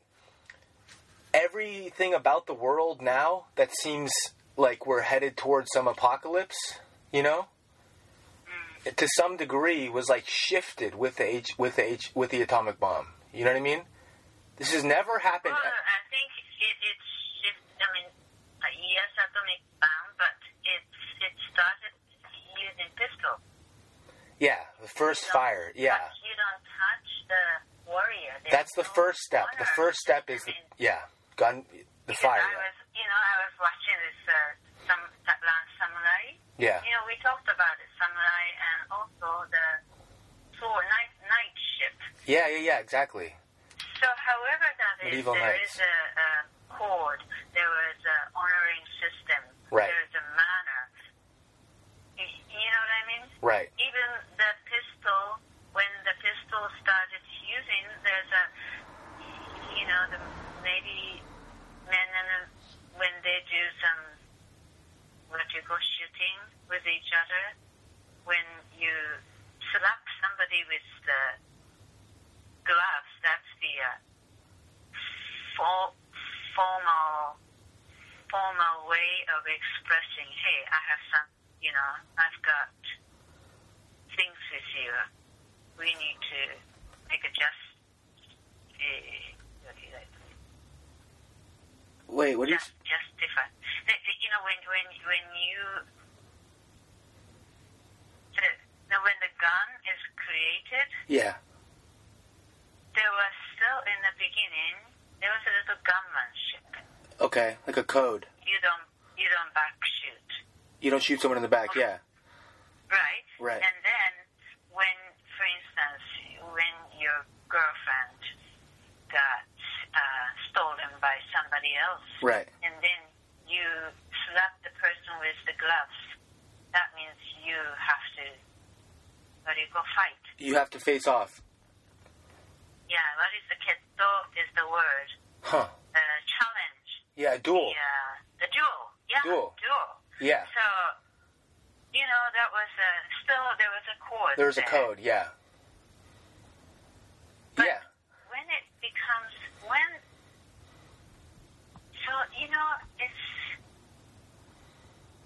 everything about the world now that seems like we're headed towards some apocalypse. You know. To some degree, was like shifted with the H, with the H, with the atomic bomb. You know what I mean? This has never happened. Well, I think it, it's shift. I mean, yes, atomic bomb, but it's it started using pistol. Yeah, the first fire. Yeah, touch- you don't touch the warrior. There's that's the no first step. The first step is the yeah gun the because fire. I was, you know, I was watching this uh, some last samurai. Yeah, You know, we talked about it, samurai, and also the sword night night ship. yeah, yeah, yeah. Exactly. So, however that is, there knights. is a, a code, there was a honoring system, Right. there's a manner. You know what I mean? Right. Even the pistol, when the pistol started using, there's a, you know, the maybe men and uh, when they do some shooting with each other, when you slap somebody with the gloves, that's the uh, for, formal formal way of expressing, hey, I have some, you know, I've got things with you. We need to make a just eh, eh, Wait, what do you? just, just different. The, the, you know, when when when you the, the when the gun is created, Yeah. there was still in the beginning there was a little gunmanship. Okay, like a code. You don't you don't back shoot, You don't shoot someone in the back. Yeah. right? Right. And then when, for instance, when your girlfriend got stolen by somebody else, Right. and then you slap the person with the gloves, that means you have to, what do you call, fight. You have to face off. Yeah, what is the ketto is the word. Huh. Uh, challenge. Yeah, duel. The, uh, the duel. Yeah, Duel. duel. Yeah. So, you know, that was a, still, there was a code. There's a there. code. Yeah. But Yeah. when it becomes, when, so, you know, it's,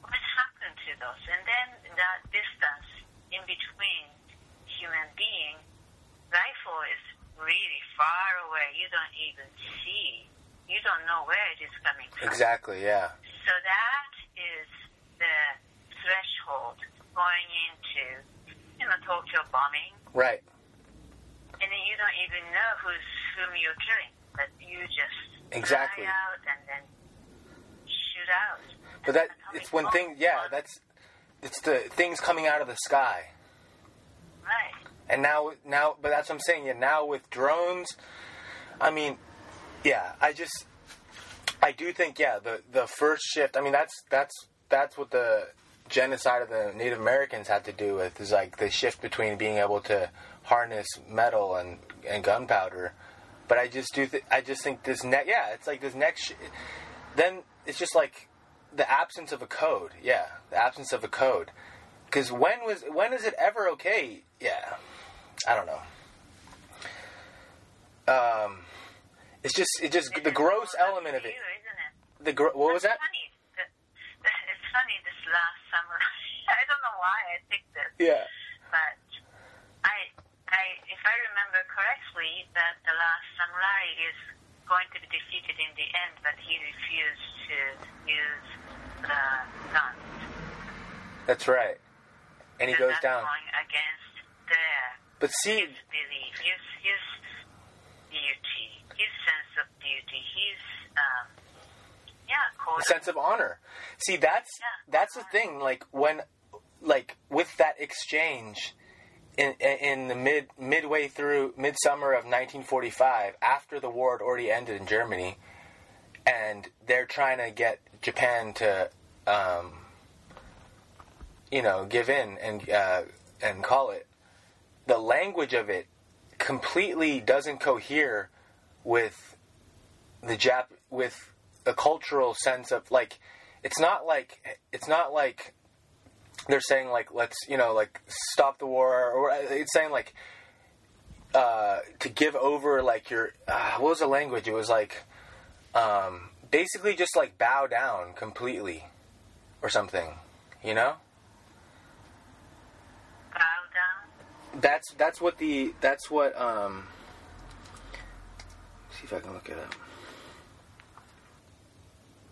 what happened to those? And then that distance in between human being, rifle is really far away. You don't even see. You don't know where it is coming from. Exactly. Yeah. So that is the threshold going into, you know, Tokyo bombing, Right. and then you don't even know who's whom you're killing, but you just Exactly. out and then shoot out. But that it's when bomb. things. Yeah. That's it's the things coming out of the sky. right. And now, now, but that's what I'm saying. Yeah, now with drones, I mean, yeah, I just, I do think, yeah, the the first shift. I mean, that's that's that's what the genocide of the Native Americans had to do with is like the shift between being able to harness metal and and gunpowder. But I just do, th- I just think this next, yeah, it's like this next. Sh- then it's just like the absence of a code. Yeah, the absence of a code. Because when was when is it ever okay? Yeah, I don't know. Um, it's just it just the gross element of it. You, isn't it? The gro- what was that? Funny. The- the- It's funny. This last summer, I don't know why I picked this. Yeah, but I, if I remember correctly, that the last samurai is going to be defeated in the end, but he refused to use the guns. that's right. And he So goes down. going against their But see, his belief, his his beauty, his sense of beauty, his um, yeah, sense of honor. See, that's Yeah. that's the thing. Like when, like with that exchange, in in the mid midway through midsummer of 1945, after the war had already ended in Germany, and they're trying to get Japan to, um, you know, give in and uh, and call it. The language of it completely doesn't cohere with the Jap with a cultural sense of like it's not like it's not like they're saying like let's you know like stop the war or it's saying like uh, to give over like your uh, what was the language? It was like um, basically just like bow down completely or something you know? Bow down. that's that's what the that's what um see if I can look it up.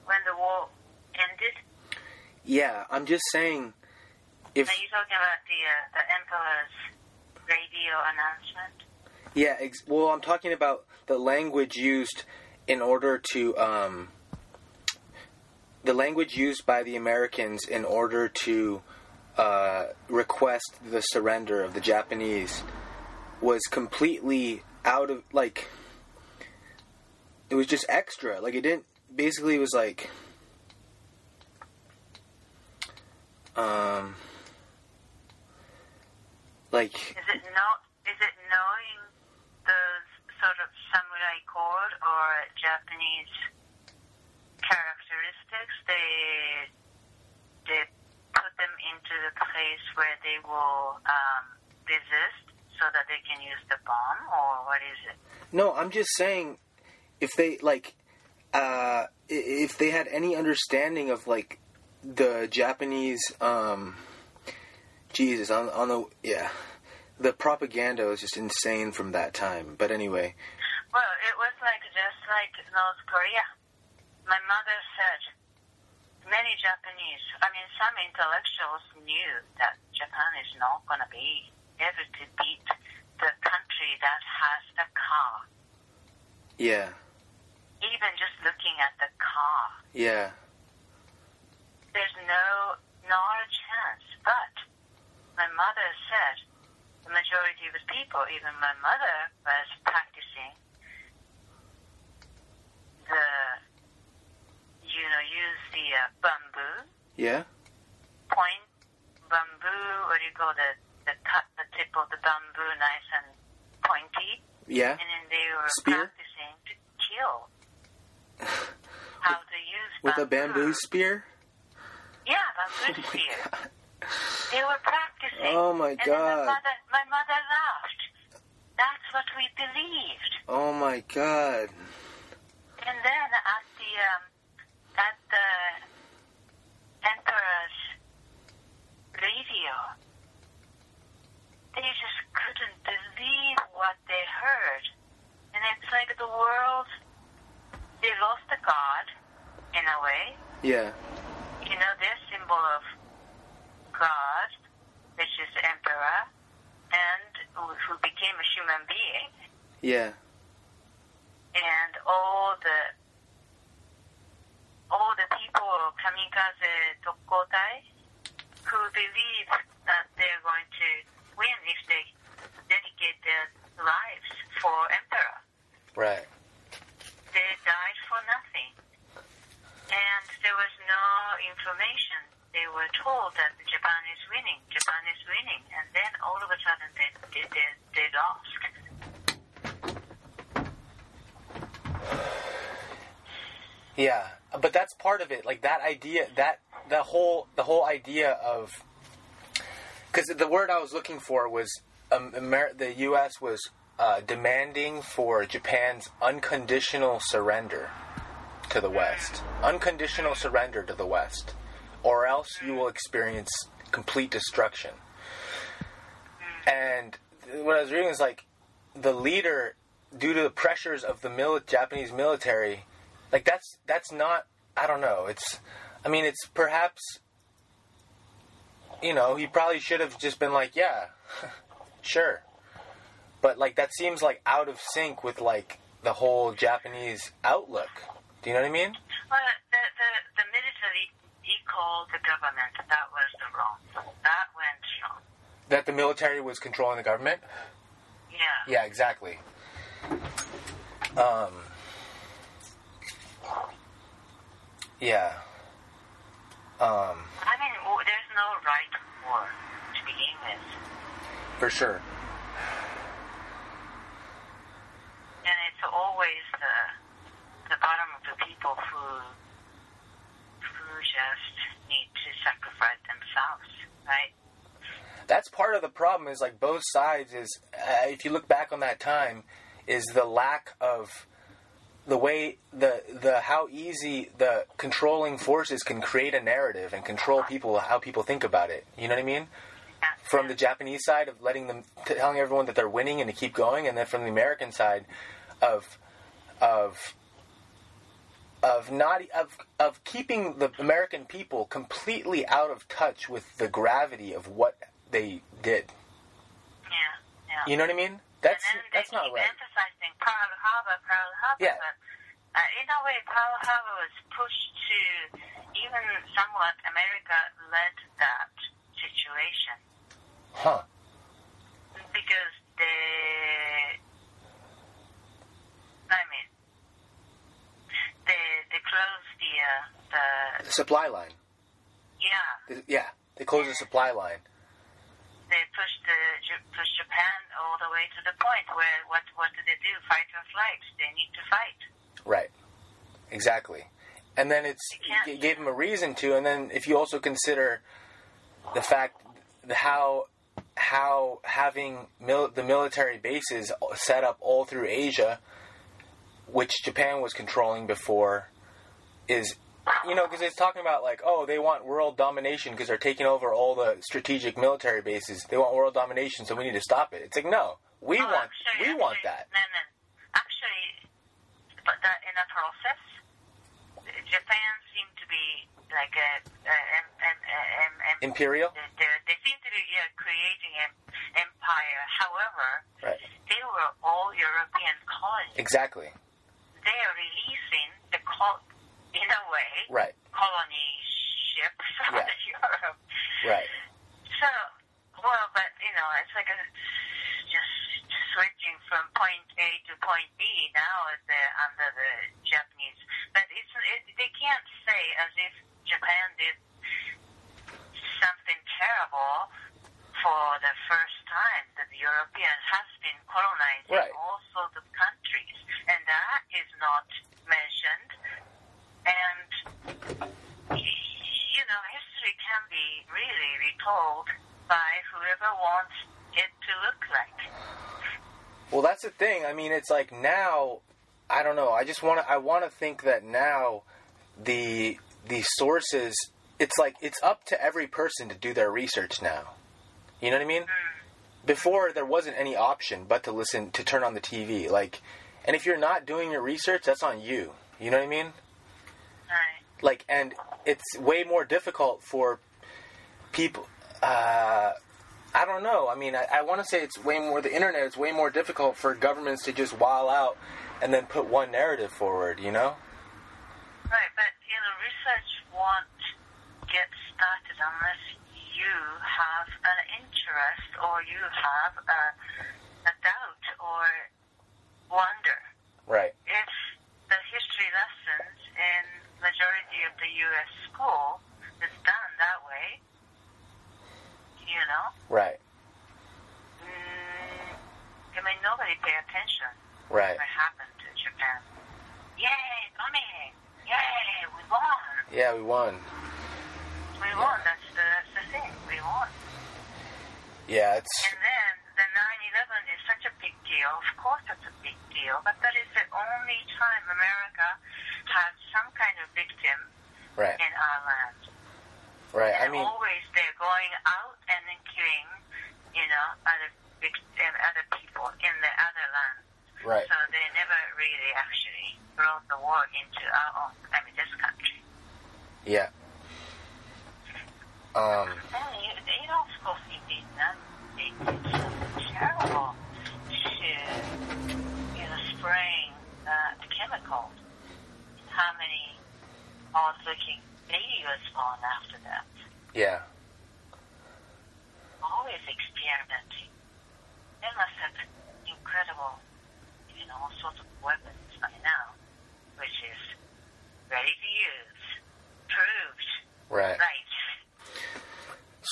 When the war ended, yeah I'm just saying if are you talking about the uh, the emperor's radio announcement? Yeah, ex- well, I'm talking about the language used in order to um, the language used by the Americans in order to uh, request the surrender of the Japanese was completely out of like it was just extra. Like it didn't. Basically, it was like um like Is it not? Is it knowing those sort of samurai code or Japanese characteristics? They they put them into the place where they will um, resist, so that they can use the bomb, or what is it? No, I'm just saying if they like uh if they had any understanding of like the Japanese um Jesus on on the yeah the propaganda was just insane from that time. But anyway, Well, it was like just like North Korea. My mother said many Japanese, I mean, some intellectuals knew that Japan is not going to be able to beat the country that has a car. Yeah. Even just looking at the car, Yeah. there's no not a chance. But my mother said the majority of the people, even my mother, was practicing the, you know, use the uh, bamboo Yeah. point bamboo. What do you call the the cut the tip of the bamboo nice and pointy, Yeah. and then they were Spear? practicing to kill. How to use bamboo. With a bamboo spear? Yeah, bamboo spear. They were practicing. Oh my and God. my mother, my mother laughed. That's what we believed. Oh my god. And then at the um, at the emperor's radio, they just couldn't believe what they heard. And it's like the world, they lost the god in a way. Yeah. You know, their symbol of God, which is emperor, and who became a human being, Yeah. and all the all the people of Kamikaze Tokkotai who believe that they're going to win if they dedicate their lives for emperor. Right. They died for nothing. And there was no information. They were told that Japan is winning, Japan is winning, and then all of a sudden they, they, they, lost. Yeah, but that's part of it. Like that idea, that the whole the whole idea of because the word I was looking for was um, Amer- the U.S. was uh, demanding for Japan's unconditional surrender to the West, unconditional surrender to the West, or else you will experience complete destruction. And what I was reading is like the leader, due to the pressures of the mili- Japanese military, like that's that's not. I don't know. It's. I mean, it's perhaps. You know, he probably should have just been like, yeah, sure. But like that seems like out of sync with like the whole Japanese outlook. Do you know what I mean? Well, the, the, the military equal the government. That was the wrong. That went wrong. That the military was controlling the government. Yeah. Yeah, exactly. Um. Yeah. Um. I mean, there's no right war to begin with. For sure. And it's always the the bottom of the people who just need to sacrifice themselves, right? That's part of the problem. Is like both sides. Is uh, if you look back on that time, is the lack of the way the the how easy the controlling forces can create a narrative and control people how people think about it. You know what I mean? From the Japanese side of letting them telling everyone that they're winning and to keep going, and then from the American side of of of not of of keeping the American people completely out of touch with the gravity of what they did. Yeah, yeah. You know what I mean? That's and then they that's not keep right. emphasizing Pearl Harbor, Pearl Harbor. Yeah. But, uh, in a way, Pearl Harbor was pushed to even somewhat America led that situation Huh. because they, I mean, they they closed the uh, the The supply line. yeah The- yeah, they closed the supply line. they pushed the pushed Japan all the way to the point where what what do they do? Fight or flight? They need to fight. Right. Exactly. And then it's it gave them a reason to. And then if you also consider the fact the how how having mil- the military bases set up all through Asia, which Japan was controlling before, is you know because it's talking about like oh they want world domination because they're taking over all the strategic military bases. They want world domination, so we need to stop it. It's like no, we oh, want actually, we actually, want that. No, no, actually, but that in a process, Japan seemed to be like a, a, a, a imperial. They, they seem to be yeah, creating an empire. However, right. they were all European colonies. Exactly. They are releasing the col- in a way Right. colony ships out Yeah. of Europe. Right. So, well, but you know, it's like a just switching from point A to point B now as they're under the Japanese. But it's it, they can't say as if Japan did something terrible for the first time that the European has been colonizing Right. all sorts of countries, and that is not mentioned. And you know, history can be really retold by whoever wants it to look like. Well, that's the thing. I mean, it's like now. I don't know. I just want to. I want to think that now, the the sources. It's like it's up to every person to do their research now. You know what I mean? Before there wasn't any option but to listen to turn on the TV. Like, and if you're not doing your research, that's on you. You know what I mean? Right. like and it's way more difficult for people uh, i don't know i mean i, I want to say it's way more the internet is way more difficult for governments to just while out and then put one narrative forward you know Right, but you know, research won't get started unless you have an interest or you have a, a doubt or wonder. right If the history lessons in majority of the U.S. school is done that way, you know, right mm, I mean, nobody pay attention right what happened to Japan. Yay, bombing! Yay, we won! yeah we won We won. That's the, that's the thing. We won. yeah it's And then the 9/11 is such a big deal. Of course, that's a big deal. But that is the only time America had some kind of victim right in our land. right i And mean always they're going out and then killing, you know, other victim, other people in the other land. right So they never really actually brought the war into our own. I mean, this country. yeah um And you, you don't supposed to be nothing terrible to, you spraying chemical. How many odd-looking baby was born after that? yeah Always experimenting. They must have incredible, you know, all sorts of weapons by now, which is ready to use, proved, right right.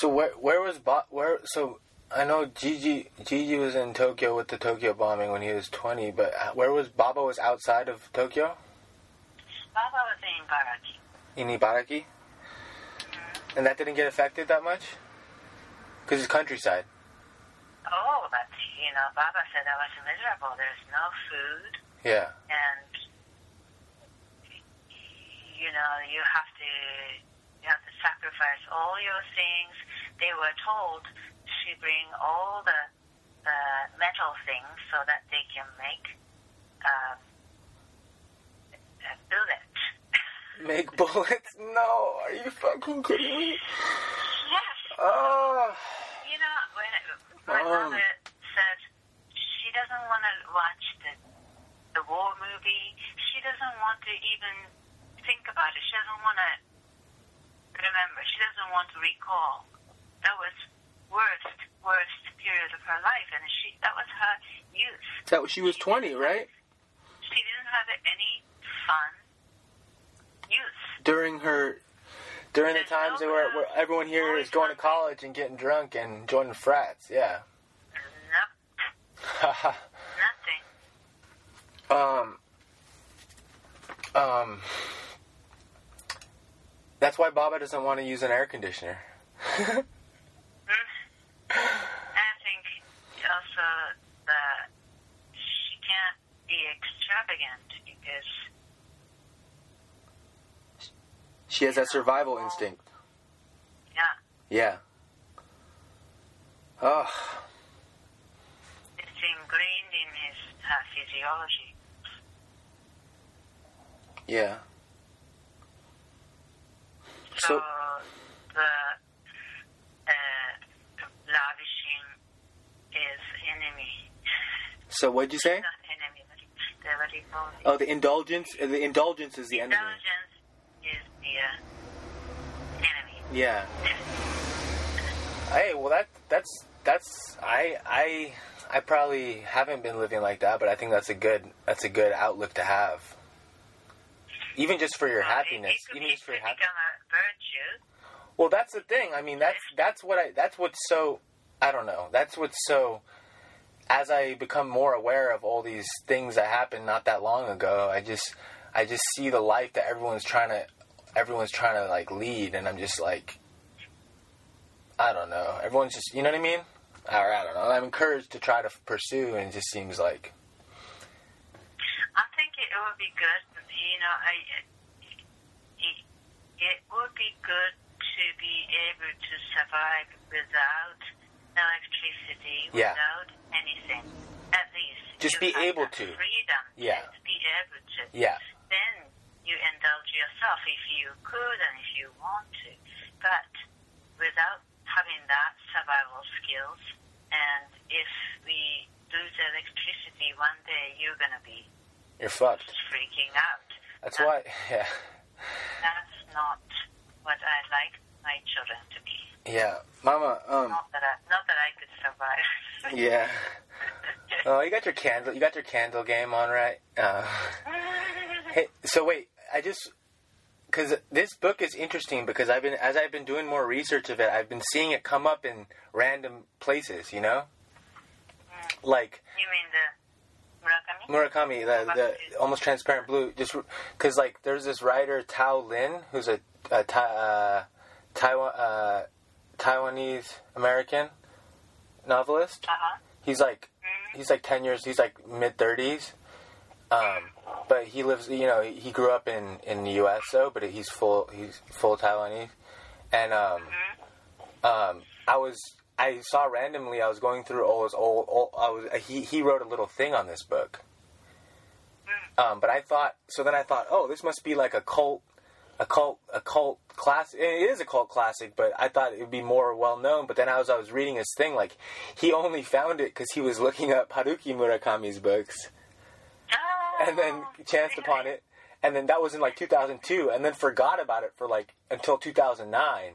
So where where was Bo- where? So I know Gigi Gigi was in Tokyo with the Tokyo bombing when he was twenty, but where was Baba? Was outside of Tokyo Baba was in Baraki. in Ibaraki, mm-hmm. and that didn't get affected that much because it's countryside. Oh, but you know, Baba said I was miserable. There's no food, Yeah, and you know, you have to you have to sacrifice all your things. They were told to bring all the the metal things so that they can make um, a bullet. make bullets. No, are you fucking kidding me? yes. Oh, You know, when my Um. mother said she doesn't want to watch the the war movie, she doesn't want to even think about it. She doesn't want to remember. She doesn't want to recall. That was worst worst period of her life, and she that was her youth. that she was twenty, right? She didn't have any fun youth. During her. During the times no clue. where everyone here is going to college and getting drunk and joining frats, yeah. Nope, nothing. Um, um, that's why Baba doesn't want to use an air conditioner. I think also that she can't be extravagant because She has that survival instinct. yeah, Yeah. Oh, it's ingrained in his uh, physiology. yeah. So, So- So what'd you say? Not enemy, but the, what you call it? Oh, the indulgence. The indulgence is the enemy. Intelligence is the uh, enemy. Yeah. Hey, well that that's that's I I I probably haven't been living like that, but I think that's a good that's a good outlook to have. Even just for your Well, happiness, it could, even it just for your happiness. become a virtue. Well, that's the thing. I mean, that's that's what I that's what's so I don't know. That's what's so as I become more aware of all these things that happened not that long ago, I just I just see the life that everyone's trying to everyone's trying to like lead and I'm just like I don't know. Everyone's just, you know what I mean? Or I don't know. I'm encouraged to try to pursue and it just seems like I think it would be good. You know, I it, it would be good to be able to survive without electricity, Yeah. without anything. At least Just be able to. Freedom. Yeah. Be able to. yeah. Then you indulge yourself if you could and if you want to. But without having that survival skills, and if we lose electricity one day, you're gonna be You're fucked. just freaking out. That's why yeah. That's not what I'd like my children to be. Yeah. Mama, um Not that I, not that I could survive. yeah. Oh, you got your candle. You got your candle game on, right? Uh, hey, so wait, I just because this book is interesting because I've been as I've been doing more research of it, I've been seeing it come up in random places. You know, like you mean the Murakami? Murakami, the the almost transparent blue. Just because like there's this writer Tao Lin who's a, a Thai, uh, Taiwan uh, Taiwanese American novelist. Uh huh. He's like he's like 10 years he's like mid 30s um, but he lives you know he grew up in in the us though but he's full he's full taiwanese. And um, um, i was i saw randomly i was going through all his old, old i was he he wrote a little thing on this book. Um, but i thought so then i thought oh this must be like a cult a cult a cult classic it is a cult classic but i thought it would be more well known but then as i was reading his thing like he only found it because he was looking up haruki murakami's books. Oh, and then chanced upon it and then that was in like 2002 and then forgot about it for like until 2009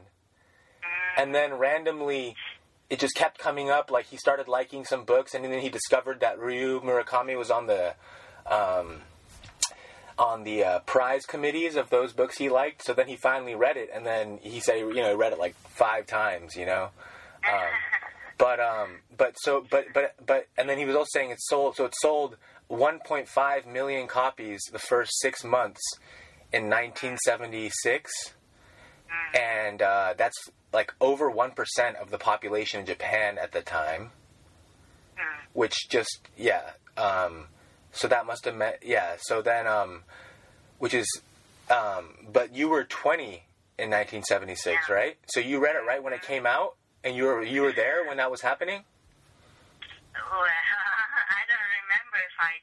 and then randomly it just kept coming up like he started liking some books and then he discovered that ryu murakami was on the um, on the uh, prize committees of those books he liked so then he finally read it and then he said you know he read it like five times you know? Um, but um but so but but but and then he was also saying it sold so it sold 1.5 million copies the first six months in 1976 and uh, that's like over 1% of the population in japan at the time. Which just yeah um, so that must have meant yeah so then um, which is um, but you were 20 in 1976 Yeah. right so you read it right when it came out and you were you were there when that was happening Well, I don't remember if I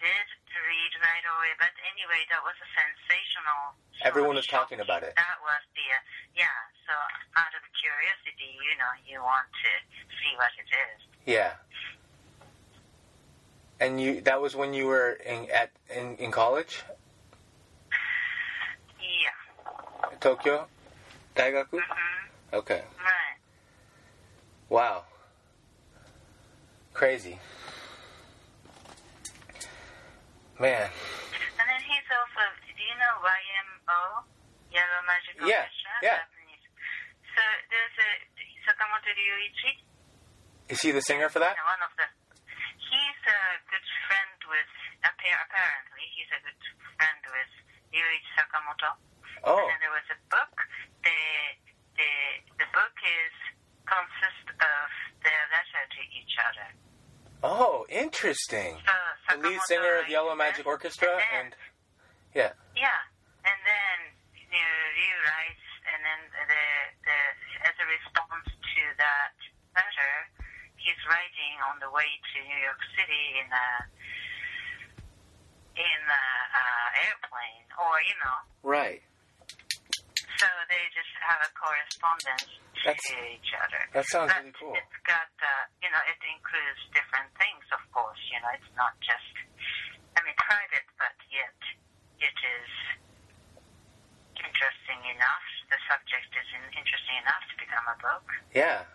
did read right away, but anyway, that was a sensational. Everyone was talking about it. That was the uh, yeah. So out of curiosity, you know, you want to see what it is. yeah and you that was when you were in at in, in college Yeah. tokyo daigaku hmm okay Right. wow crazy man And then he's also. Do you know YMO? Yellow Magic Yeah, Orchestra. yeah. Japanese. So there's a Sakamoto Ryuichi. is he the singer for that know, one of the. A good friend with. Apparently, he's a good friend with Ryuichi Sakamoto. oh And there was a book. The the the book is consists of their letter to each other. oh interesting So the lead singer of yellow magic orchestra and, and yeah yeah, and then you know, Ryu writes, and then the the as a response to that letter, he's writing on the way to New York City in a in a uh, airplane, or you know, right so they just have a correspondence That's- to each other. that sounds But really cool. It's got, uh, you know, it includes different things, of course. You know, it's not just, I mean, private, but yet it is interesting enough. The subject is in, interesting enough to become a book. Yeah.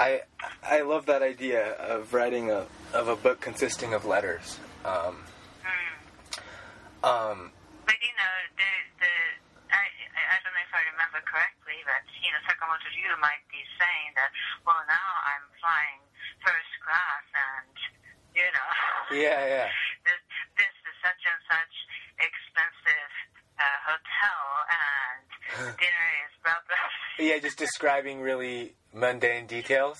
I I love that idea of writing a of a book consisting of letters. Um, Hmm. um, But you know, the the I I I don't know if I remember correctly, but you know, Sakamoto Ryu might be saying that, well, now I'm flying first class, and you know, yeah, yeah, this this is such and such expensive uh, hotel, and dinner is blah blah. yeah. Just describing really mundane details.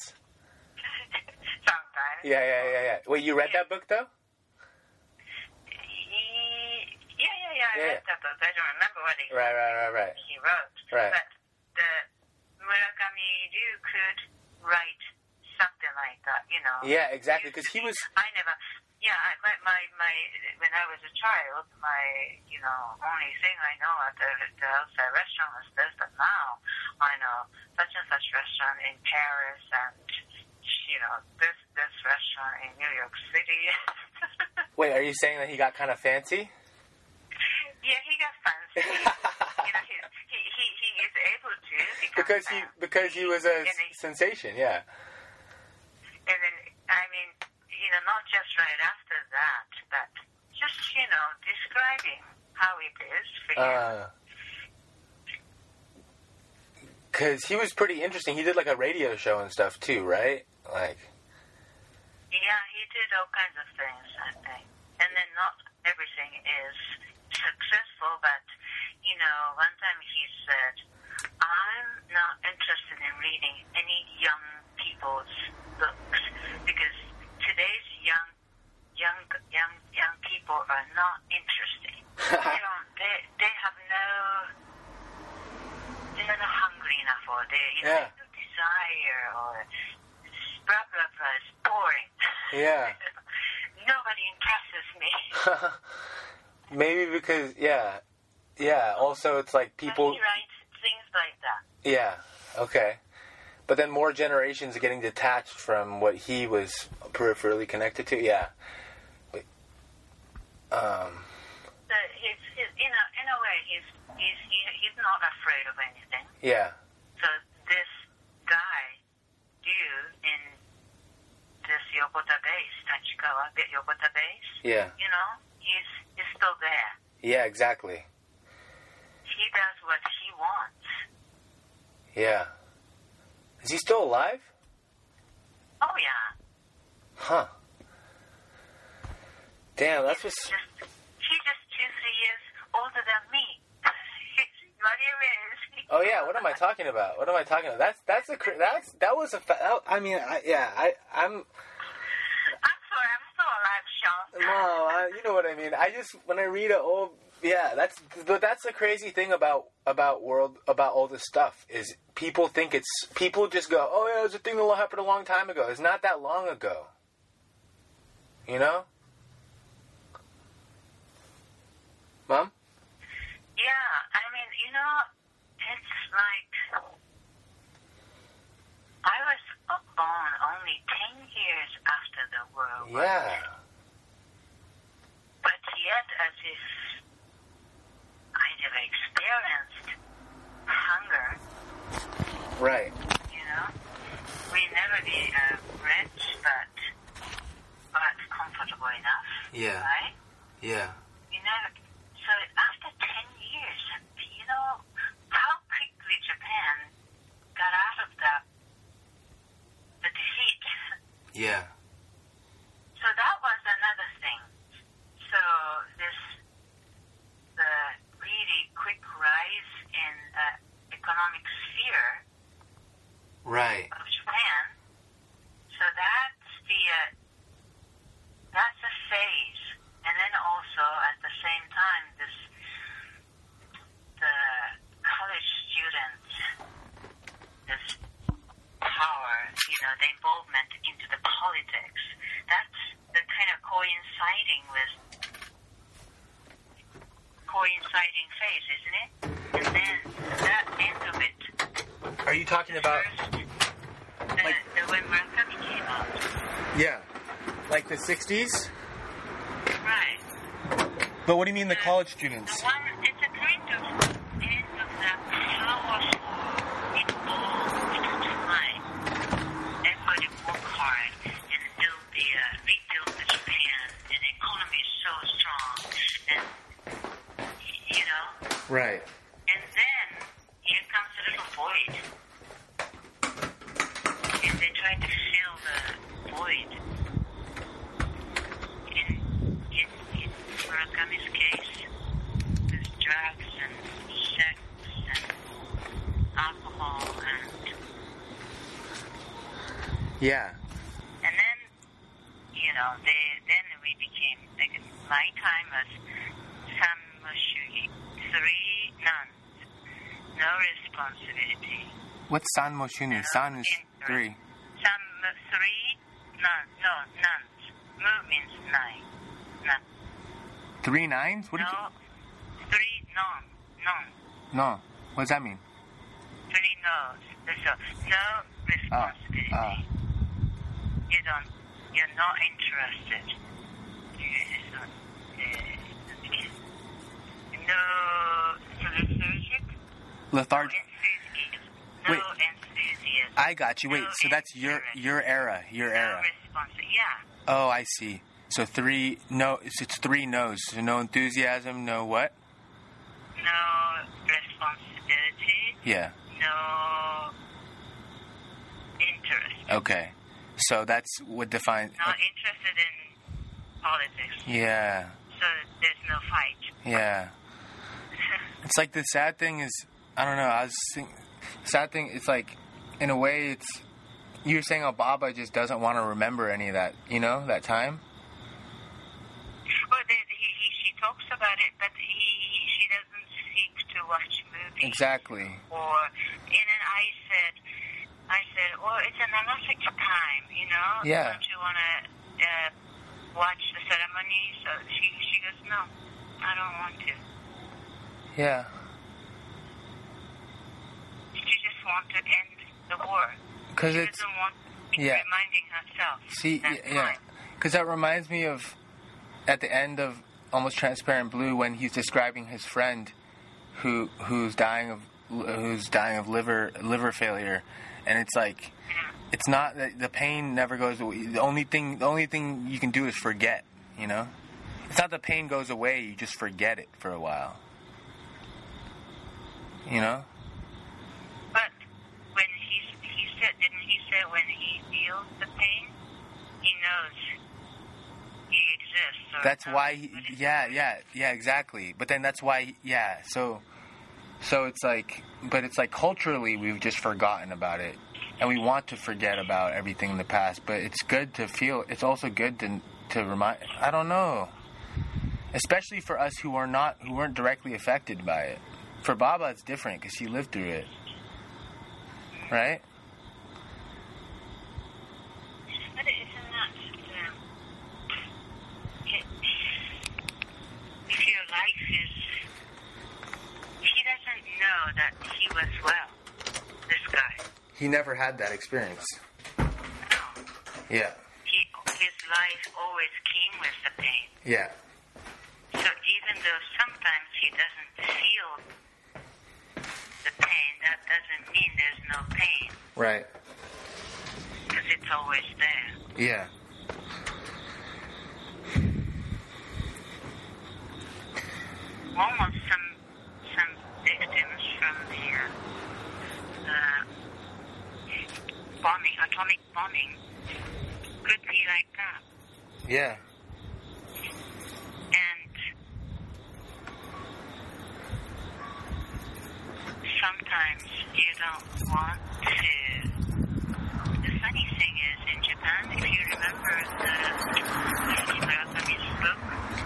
Sometimes. Yeah, yeah, yeah, yeah. Wait, you read that book though? Yeah, yeah, yeah. I Yeah. read that book. I don't remember what he Right, right, right, right. he wrote. Right. But the Murakami Ryu could write something like that, you know. Yeah, exactly. Because he was. I never. Yeah, I, my, my my when I was a child, my you know only thing I know at the, the outside restaurant was this, but now I know such and such restaurant in Paris and you know this this restaurant in New York City. Wait, are you saying that he got kind of fancy? yeah, he got fancy. you know, he, he he he is able to become because he because he was a sensation. Yeah. And then, I mean, you know, not just right after that, but just, you know, describing how it is for you. Uh, Cause he was pretty interesting. He did like a radio show and stuff too, right? Like, yeah, he did all kinds of things, I think. And then not everything is successful, but, you know, one time he said, I'm not interested in reading any young people's books because today's young, young, young, young people are not interesting. they don't. They they have no. They're not hungry enough, or they you know, Yeah. no desire, or blah blah blah. It's boring. Yeah. Nobody impresses me. maybe because yeah, yeah. Also, it's like But people. he writes things like that. Yeah. Okay. But then more generations are getting detached from what he was peripherally connected to. Yeah. But, um. So he's, he's in a in a way he's he's he, he's not afraid of anything. Yeah. So this guy, dude in this Yokota base, Tachikawa Yokota base, Yeah. you know, he's he's still there. Yeah. Exactly. He does what he wants. Yeah. Is he still alive? Oh yeah, Huh. Damn, that's what's. just he's just two three years older than me. what do you mean? Oh yeah, what am I talking about? What am I talking about? That's that's a that's that was a. Fa- I mean, I, yeah, I I'm I'm sorry, I'm still alive, Sean. no, I, you know what I mean. I just when I read a old yeah, that's but that's the crazy thing about about world about all this stuff is people think it's people just go oh yeah, it's a thing that happened a long time ago. It's not that long ago. You know, mom. Yeah, I mean, you know, it's like I was born only ten years after the World War Yeah, but yet as if Never experienced hunger, right. you know. We never be uh, rich, but but comfortable enough, Yeah, right? yeah, You never. So after ten years, you know how quickly Japan got out of the the defeat. yeah, So that was another thing. So this the really quick rise in uh, economic sphere right. of Japan. So that's the uh, that's a phase, and then also at the same time this the college students this power, you know, the involvement into the politics. That's the kind of coinciding with coinciding phase, isn't it? And then that end of it Are you talking about? First, the, Like- the when Murakami came out. Yeah, like the '60s. Right. But what do you mean the The- college students? The one, it's a kind of end of the slower involved time. Everybody work hard and build the, uh, rebuild the Japan, and the economy is so strong, and, you know, Right. and then here comes a little void. And they try to fill the void. In, in, in Murakami's case, with drugs and sex and alcohol and Yeah. and then you know they then we became like my time was Sanmushugi, three nuns, no responsibility. What's San Moshuni? San is three. Some three nuns, no nuns. Mu means nine. Nun. Three nines? What no, three non, non. No. What does that mean? three no's. So no responsibility. ah. You don't. You're not interested. Not, uh, no lethargic. Lethargic. Wait. No enthusiasm. I got you. Wait. No So that's your your era. Your no era. Yeah. Oh, I see. So three no. It's, it's three no's. So no enthusiasm. No what? No responsibility. Yeah. No interest. Okay. So that's what defines. Not interested in politics. Yeah. So there's no fight. Yeah. It's like the sad thing is, I don't know. I was think, sad thing. It's like, in a way, it's you're saying Obama just doesn't want to remember any of that. You know that time. well, he, he, she talks about it, but he, he, she doesn't seek to watch movies. Exactly. Or, and then I said, I said, well, it's a monastic time, you know? Yeah. Don't you want to uh, watch the ceremony? So she, she goes, no, I don't want to. Yeah. She just wants to end the war. Because She it's doesn't want yeah. reminding herself. See, yeah, because that reminds me of at the end of Almost Transparent Blue when he's describing his friend who who's dying of who's dying of liver liver failure, and it's like it's not that the pain never goes away. The only thing the only thing you can do is forget. You know, it's not the pain goes away. You just forget it for a while. You know. But when he he said, he when he feels the pain, he knows he exists. That's why, he, yeah, yeah, yeah, exactly. But then that's why, yeah. So, so it's like, but it's like culturally we've just forgotten about it, and we want to forget about everything in the past. But it's good to feel. It's also good to to remind. I don't know, especially for us who are not who weren't directly affected by it. For Baba, it's different because she lived through it, right? But isn't that um, it, if your life is he doesn't know that he was well. This guy, He never had that experience. no, Yeah, he his life always came with the pain. yeah, So even though sometimes he doesn't feel the pain, that doesn't mean there's no pain right. because it's always there. Yeah. Almost some some victims from the uh, uh, bombing, atomic bombing, could be like that. Yeah. And sometimes you don't want to. The funny thing is, in Japan, if you remember the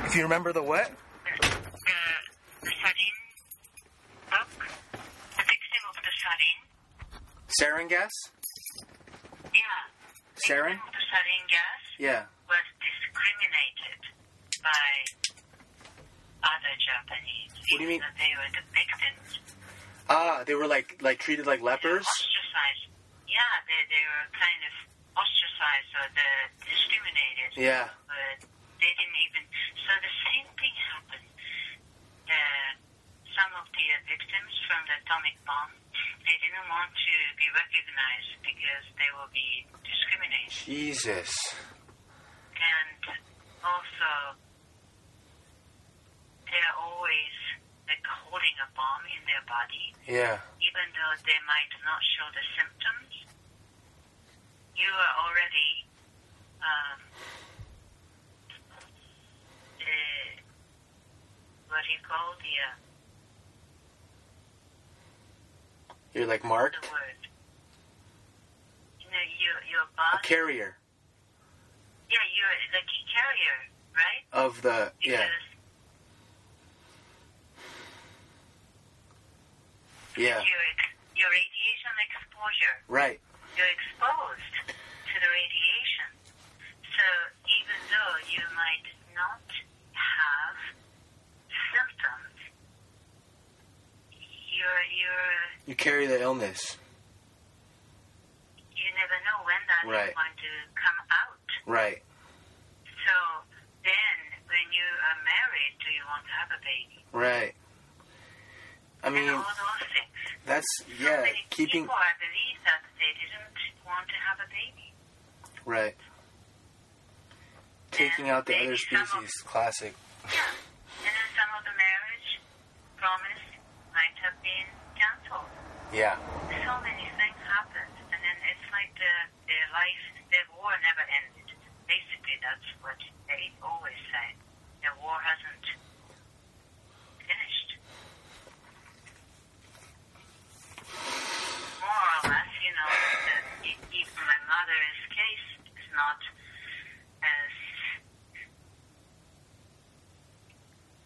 If you remember the what? the, the, the sarin book, the victim of the sarin, Sarin gas? yeah, Sarin? the sarin gas Yeah. was discriminated by other Japanese. What do you mean? That they were the victims. Ah, they were like like treated like lepers. Ostracized. Yeah, they they were kind of ostracized or the discriminated. Yeah. But they didn't even. So the same thing happened. The some of the victims from the atomic bomb, they didn't want to be recognized because they will be discriminated. Jesus. and also they're always like holding a bomb in their body, Yeah. even though they might not show the symptoms. You are already um, uh, what do you call the uh, You're like the marked. word? You know, your your A body. carrier yeah, you're the key carrier, right? of the yeah Because yeah your your radiation exposure. right You're exposed to the radiation. So even though you might not have symptoms, you're you're you carry the illness you never know when that is Right. going to come out. right So then, when you are married, do you want to have a baby? right I mean and all those things. that's so yeah many keeping people, I believe that they didn't want to have a baby. right taking out the other some of- species classic Yeah. And then some of the marriage promise might have been canceled. yeah So many things happened. And then it's like the, the life, the war never ended. Basically, that's what they always say. The war hasn't finished. More or less, you know, the, even my mother's case is not as,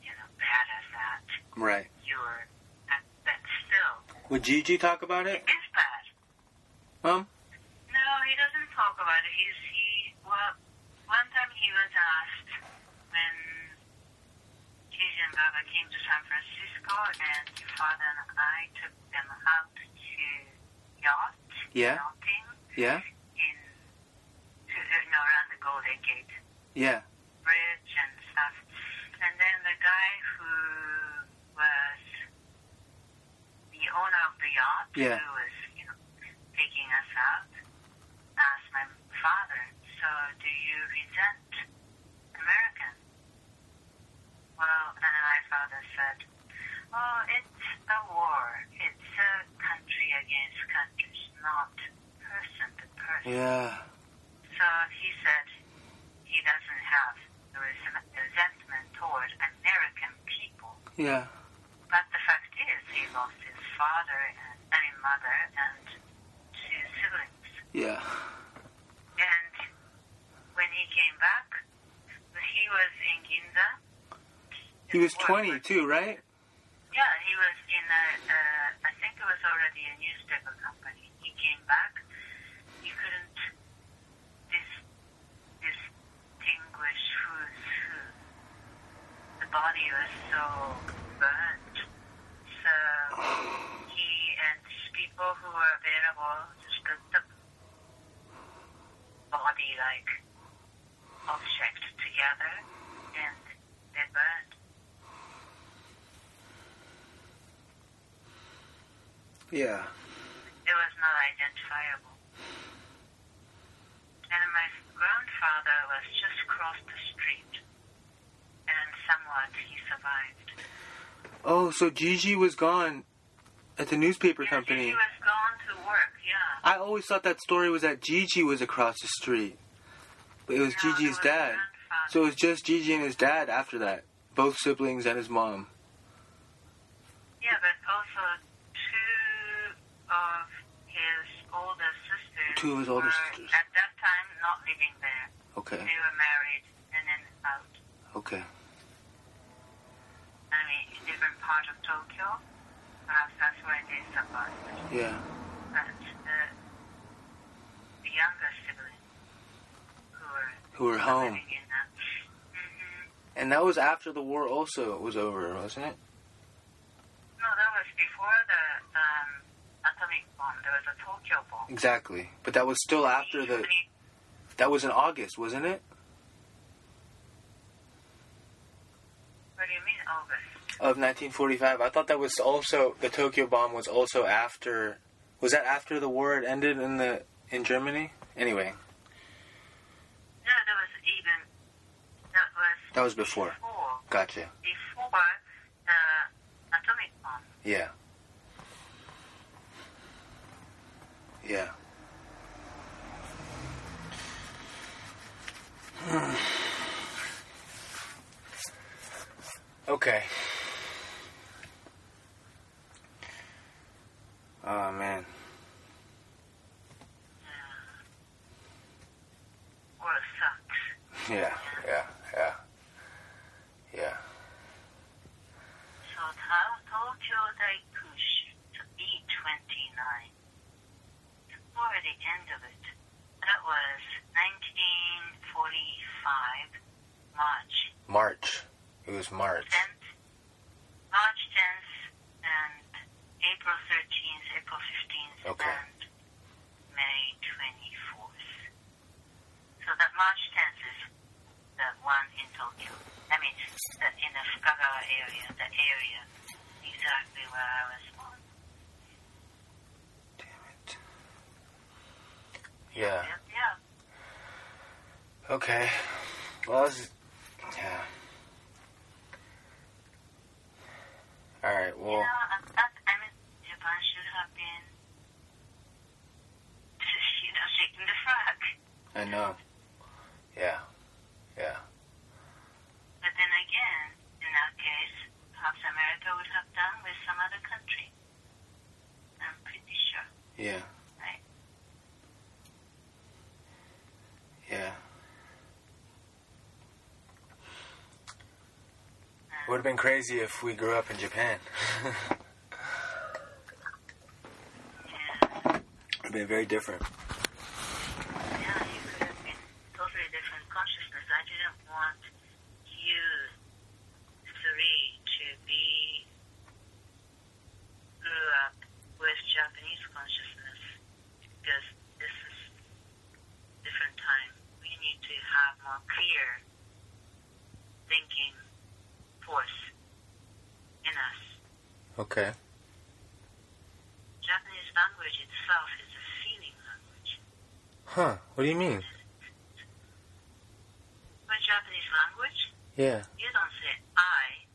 you know, bad as that. right You're, but still, would Gigi talk about it it's bad. um No, he doesn't talk about it. He's he well one time he was asked when Gigi and Baba came to San Francisco and your father and I took them out to yacht Yeah. yachting yeah in to, no, around the Golden Gate yeah Bridge and stuff. And then the guy who was the owner of the yacht Yeah. who was, you know, taking us out asked my father, so do you resent American? Well, and my father said, oh, it's a war. It's a country against countries, not person to person. yeah So he said he doesn't have the resentment toward American people. yeah But the fact is, he lost his father, and, I mean, mother, and two siblings. yeah And when he came back, he was in Ginza. he was Work 20 with- too right Yeah, he was in a, uh, I think it was already a newspaper company. He came back. He couldn't dis- distinguish who's who. The body was so burnt. So he and people who were just put the body like object together and they burned. yeah it was not identifiable. And my grandfather was just across the street, and somewhat he survived. oh so Gigi was gone at the newspaper Yes, company He was gone to work, yeah. I always thought that story was that Gigi was across the street. But it was No, Gigi's dad. So it was just Gigi and his dad after that. Both siblings and his mom. Yeah, but also two of his older sisters Two of his older sisters. at that time not living there. Okay. They were married and then out. Okay. I mean, in different part of Tokyo. Perhaps that's why they survived. Yeah. But younger siblings who were Who were home. that. hmm And that was after the war also was over, wasn't it? No, that was before the um, atomic bomb. There was a Tokyo bomb. Exactly. But that was still after the. That was in August, wasn't it? What do you mean August? Of 1945. I thought that was also the Tokyo bomb was also after. Was that after the war had ended in the in Germany? Anyway, No, that was even. That was. that was before. Before, Gotcha. before the atomic bomb. Yeah. Yeah. okay. Oh man. Or sucks. Yeah. Yeah. Yeah. Yeah. So Ta- Tokyo Daikushi to be 29 Before the end of it, that was 1945 March March. It was March. 10th, March 10th, and April 13th, April 15th, Okay. and May 24th. So that March 10th is the one in Tokyo. I mean, the, in the Fukagawa area, the area exactly where I was born. Damn it. Yeah. Yeah. Okay. Well, this is, yeah. All right. Well. You know, I, I, I mean, Japan should have been, you know, shaking the flag. I know. Yeah. Yeah. But then again, in that case, perhaps America would have done with some other country. I'm pretty sure. Yeah. Right. Yeah. Would have been crazy if we grew up in Japan. it would have been very different. yeah, you could have been totally different consciousness. I didn't want you three to be grew up with Japanese consciousness because this is different time. We need to have more clear thinking force in us. Okay. Japanese language itself is a feeling language. Huh. What do you mean? With Japanese language, Yeah. you don't say I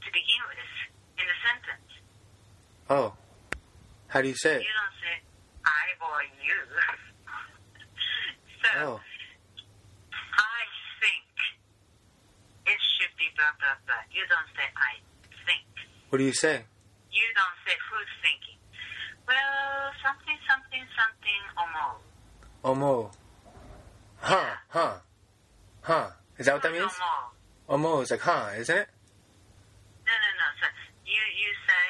to begin with in the sentence. Oh. How do you say it? You don't say I or you. so Oh. I think it should be blah blah blah. You don't say I think. What do you say? You don't say who's thinking. Well, something something something omo. Omo. Huh. Huh. Huh. Is that what that means? Omo. Omo is like huh, isn't it? No, no, no. So you you say,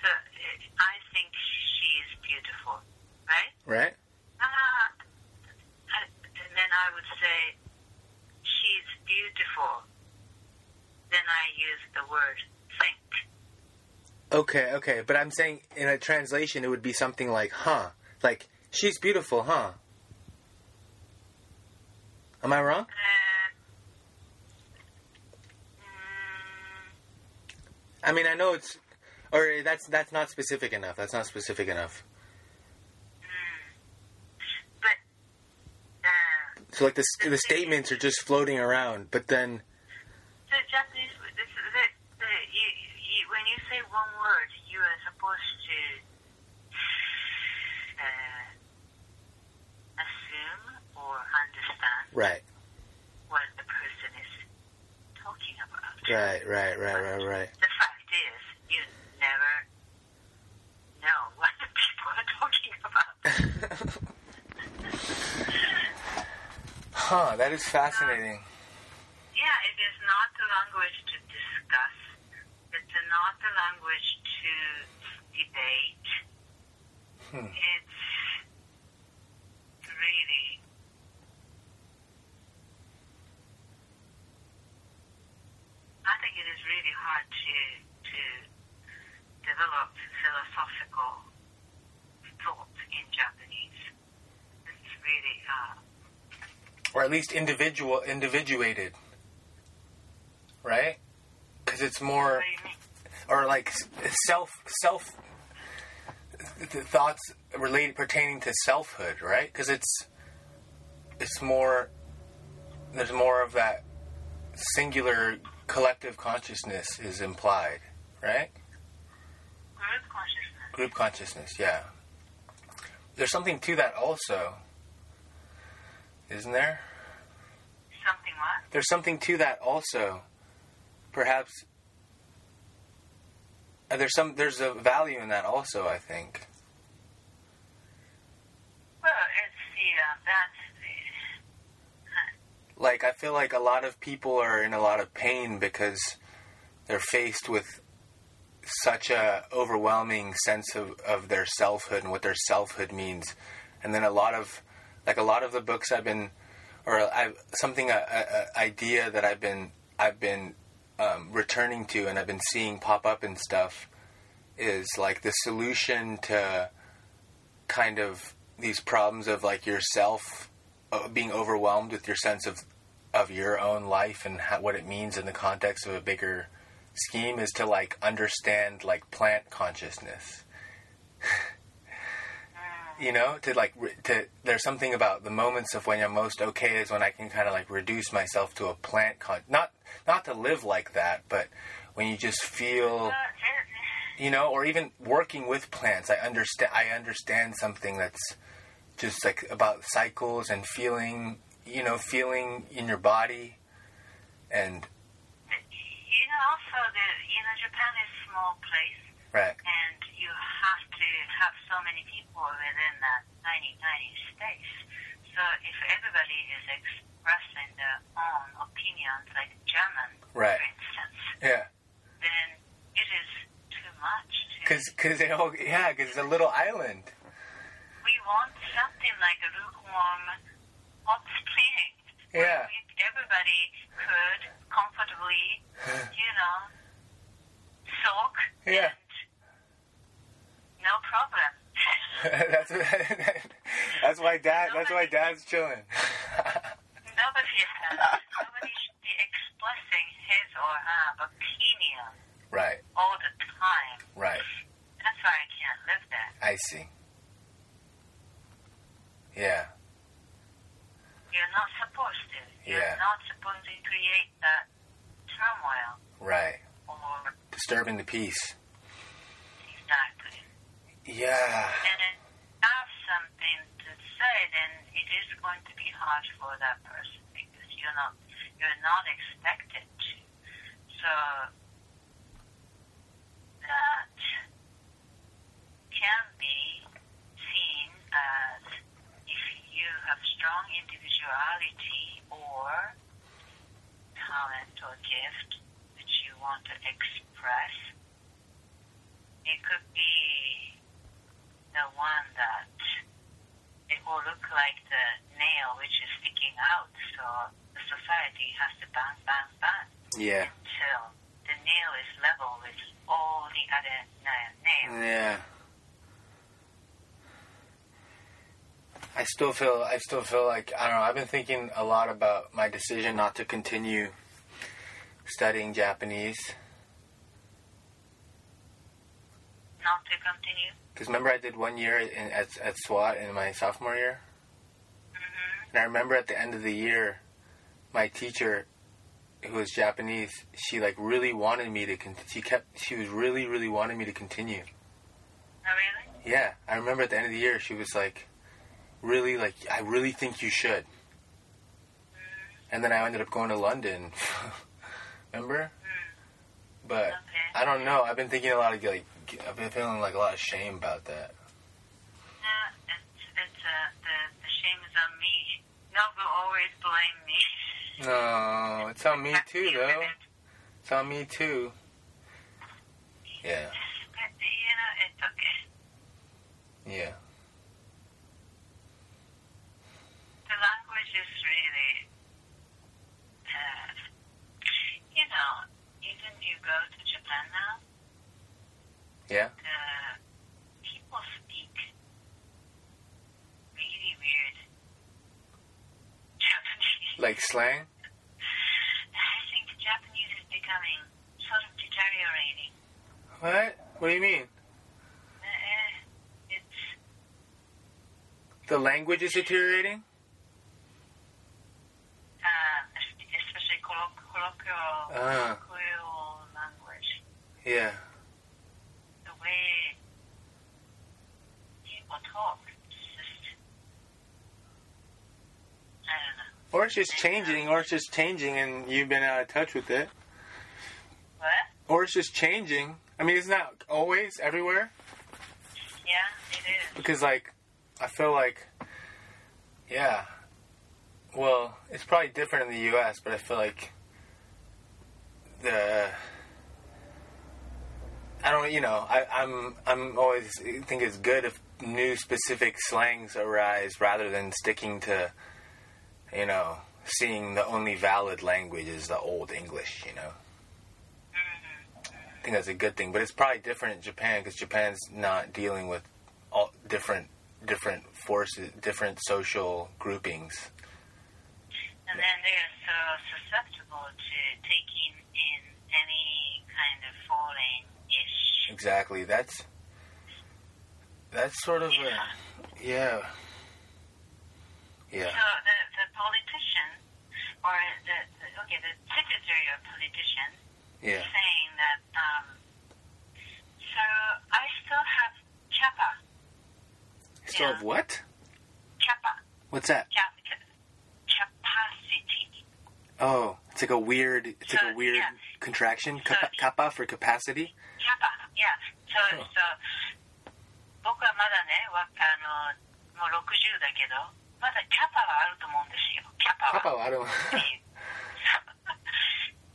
so, uh, I think she is beautiful, right? Right? Uh, and then I would say, she's beautiful. Then I use the word think. Okay, okay. But I'm saying in a translation it would be something like huh. Like, she's beautiful, huh? Am I wrong? Uh, mm, I mean, I know it's, or that's that's not specific enough. That's not specific enough. but uh, So like the the statements are just floating around, but then the Japanese, this, the, the, you, you, when you say one word, you are supposed to uh, assume or understand right, what the person is talking about. right, right, right, right, right. The fact is, you never know what the people are talking about. huh? That is fascinating. Yeah, it is not the language to discuss. It's not the language to debate. Hmm. It's really I think it is really hard to to developed philosophical thought in Japanese. It's really, uh, or at least individual individuated, right? Because it's more, do you mean? or like self self the thoughts related pertaining to selfhood, right? Because it's it's more there's more of that singular collective consciousness is implied, right? Group consciousness. Group consciousness, yeah. There's something to that also, isn't there? Something what? There's something to that also. Perhaps uh, there's some there's a value in that also. I think. Well, it's the, uh, that's Like I feel like a lot of people are in a lot of pain because they're faced with such a overwhelming sense of, of their selfhood and what their selfhood means, and then a lot of like a lot of the books I've been or I've something a, a, idea that I've been I've been um, returning to and I've been seeing pop up and stuff is like the solution to kind of these problems of like yourself uh, being overwhelmed with your sense of of your own life and how, what it means in the context of a bigger scheme is to like understand like plant consciousness. You know to like to there's something about the moments of when i'm most okay is when i can kind of like reduce myself to a plant con not not to live like that but when you just feel you know or even working with plants i understand i understand something that's just like about cycles and feeling you know feeling in your body and you know, also the, you know, Japan is a small place, right and you have to have so many people within that tiny, tiny space. So if everybody is expressing their own opinions, like German, Right. for instance, yeah then it is too much. To, because because they all yeah because it's a little island we want something like a lukewarm hot spring. Yeah. Everybody could comfortably, you know, soak Yeah. no problem. that's that's why dad that's why dad's chilling nobody, nobody should be expressing his or her opinion right all the time. right That's why I can't live there. i see yeah You're not supposed to. You're Yeah. not supposed to create that turmoil right or disturbing the peace exactly. yeah And if you have something to say, then it is going to be hard for that person because you're not you're not expected to. So that can be seen as if you have strong individuality or talent or gift which you want to express. It could be the one that it will look like the nail which is sticking out. So the society has to bang, bang, bang yeah till the nail is level with all the other na- nails. yeah I still feel I still feel like I don't know I've been thinking a lot about my decision not to continue studying Japanese Not to continue. because remember I did one year in, at at Swat in my sophomore year hmm And I remember at the end of the year, my teacher, who was Japanese, she like really wanted me to. Con- she kept. She was really, really wanting me to continue. Oh, really? Yeah, I remember at the end of the year, she was like, really like, I really think you should. And then I ended up going to London. remember? But Okay. I don't know. I've been thinking a lot of like. I've been feeling like a lot of shame about that. Yeah, it's, it's, uh, the, the shame is on me. Nobu always blame me. No, it's on me too, though. It's on me too. Yeah. But, you know, it's okay. Yeah. The language is really, uh, you know, even you go to Japan now, Yeah. uh, people speak really weird Japanese. Like slang? I think Japanese is becoming sort of deteriorating. What? What do you mean? Uh, it's The language is deteriorating? uh, especially colloquial, Ah. colloquial language. Yeah. Way people talk, just I don't know. Or it's just changing, or it's just changing and you've been out of touch with it. What? Or it's just changing. I mean, it's not always everywhere. Yeah, it is. Because, like, I feel like, yeah. Well, it's probably different in the U.S., but I feel like the I don't, you know, I, I'm I'm always think it's good if new specific slangs arise rather than sticking to, you know, seeing the only valid language is the old English. You know, I think that's a good thing. But it's probably different in Japan because Japan's not dealing with all different different forces, different social groupings. And then they're so susceptible to taking in any kind of foreign-ish. Exactly. That's that's sort of yeah. a yeah. Yeah. So the, the politician or the, the okay, the secretary of politician yeah. saying that um, so I still have Kappa. Still yeah. have what? Kappa. What's that? Kappa. Capacity. Oh, it's like a weird, it's so, like a weird yeah. contraction. Kappa, kappa for capacity. Kappa. や、そう、うんそう。僕はまだね、わあの、もう60だけど、まだキャパはあると思うんですよ。キャパは。 Kappa. I don't. っていう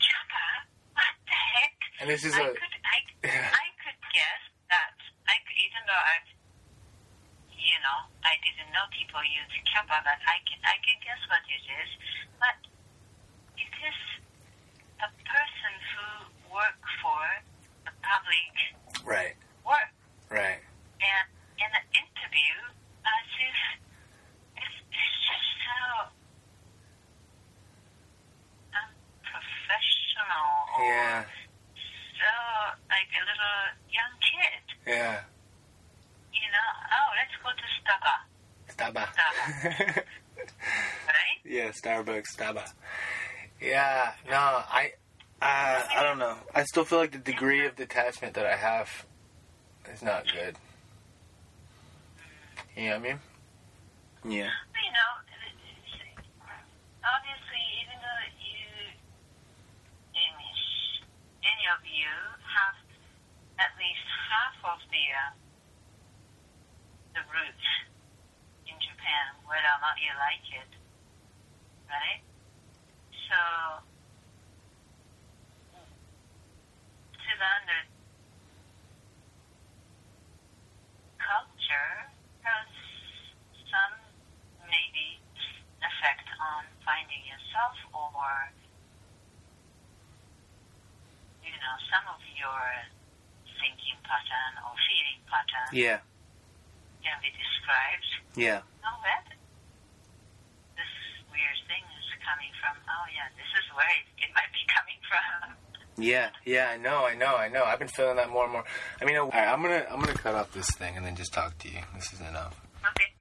キャパ What the heck? And this is I a. could, I, I could guess that, I could, even though I've, you know, I didn't know people use kappa, but I can, I can guess what it is. But it is a person who work for the public Right. work. Right. And in the interview, as if it's, it's just so unprofessional or Yeah. so like a little young kid. Yeah. You know, oh, let's go to Starbucks, Starbucks. right? yeah, Starbucks. Staba. Yeah. No, I. Uh, I don't know. I still feel like the degree of detachment that I have is not good. You know what I mean? Yeah. You know, obviously, even though you, English, any of you have at least half of the uh, the roots in Japan, whether or not you like it, right? So, the culture has some maybe effect on finding yourself or you know some of your thinking pattern or feeling pattern Yeah. can be described Yeah. oh that this weird thing is coming from oh yeah this is where it, it might be coming from Yeah, yeah, I know, I know, I know. I've been feeling that more and more. I mean, all right, I'm gonna, I'm gonna cut off this thing and then just talk to you. This is enough. okay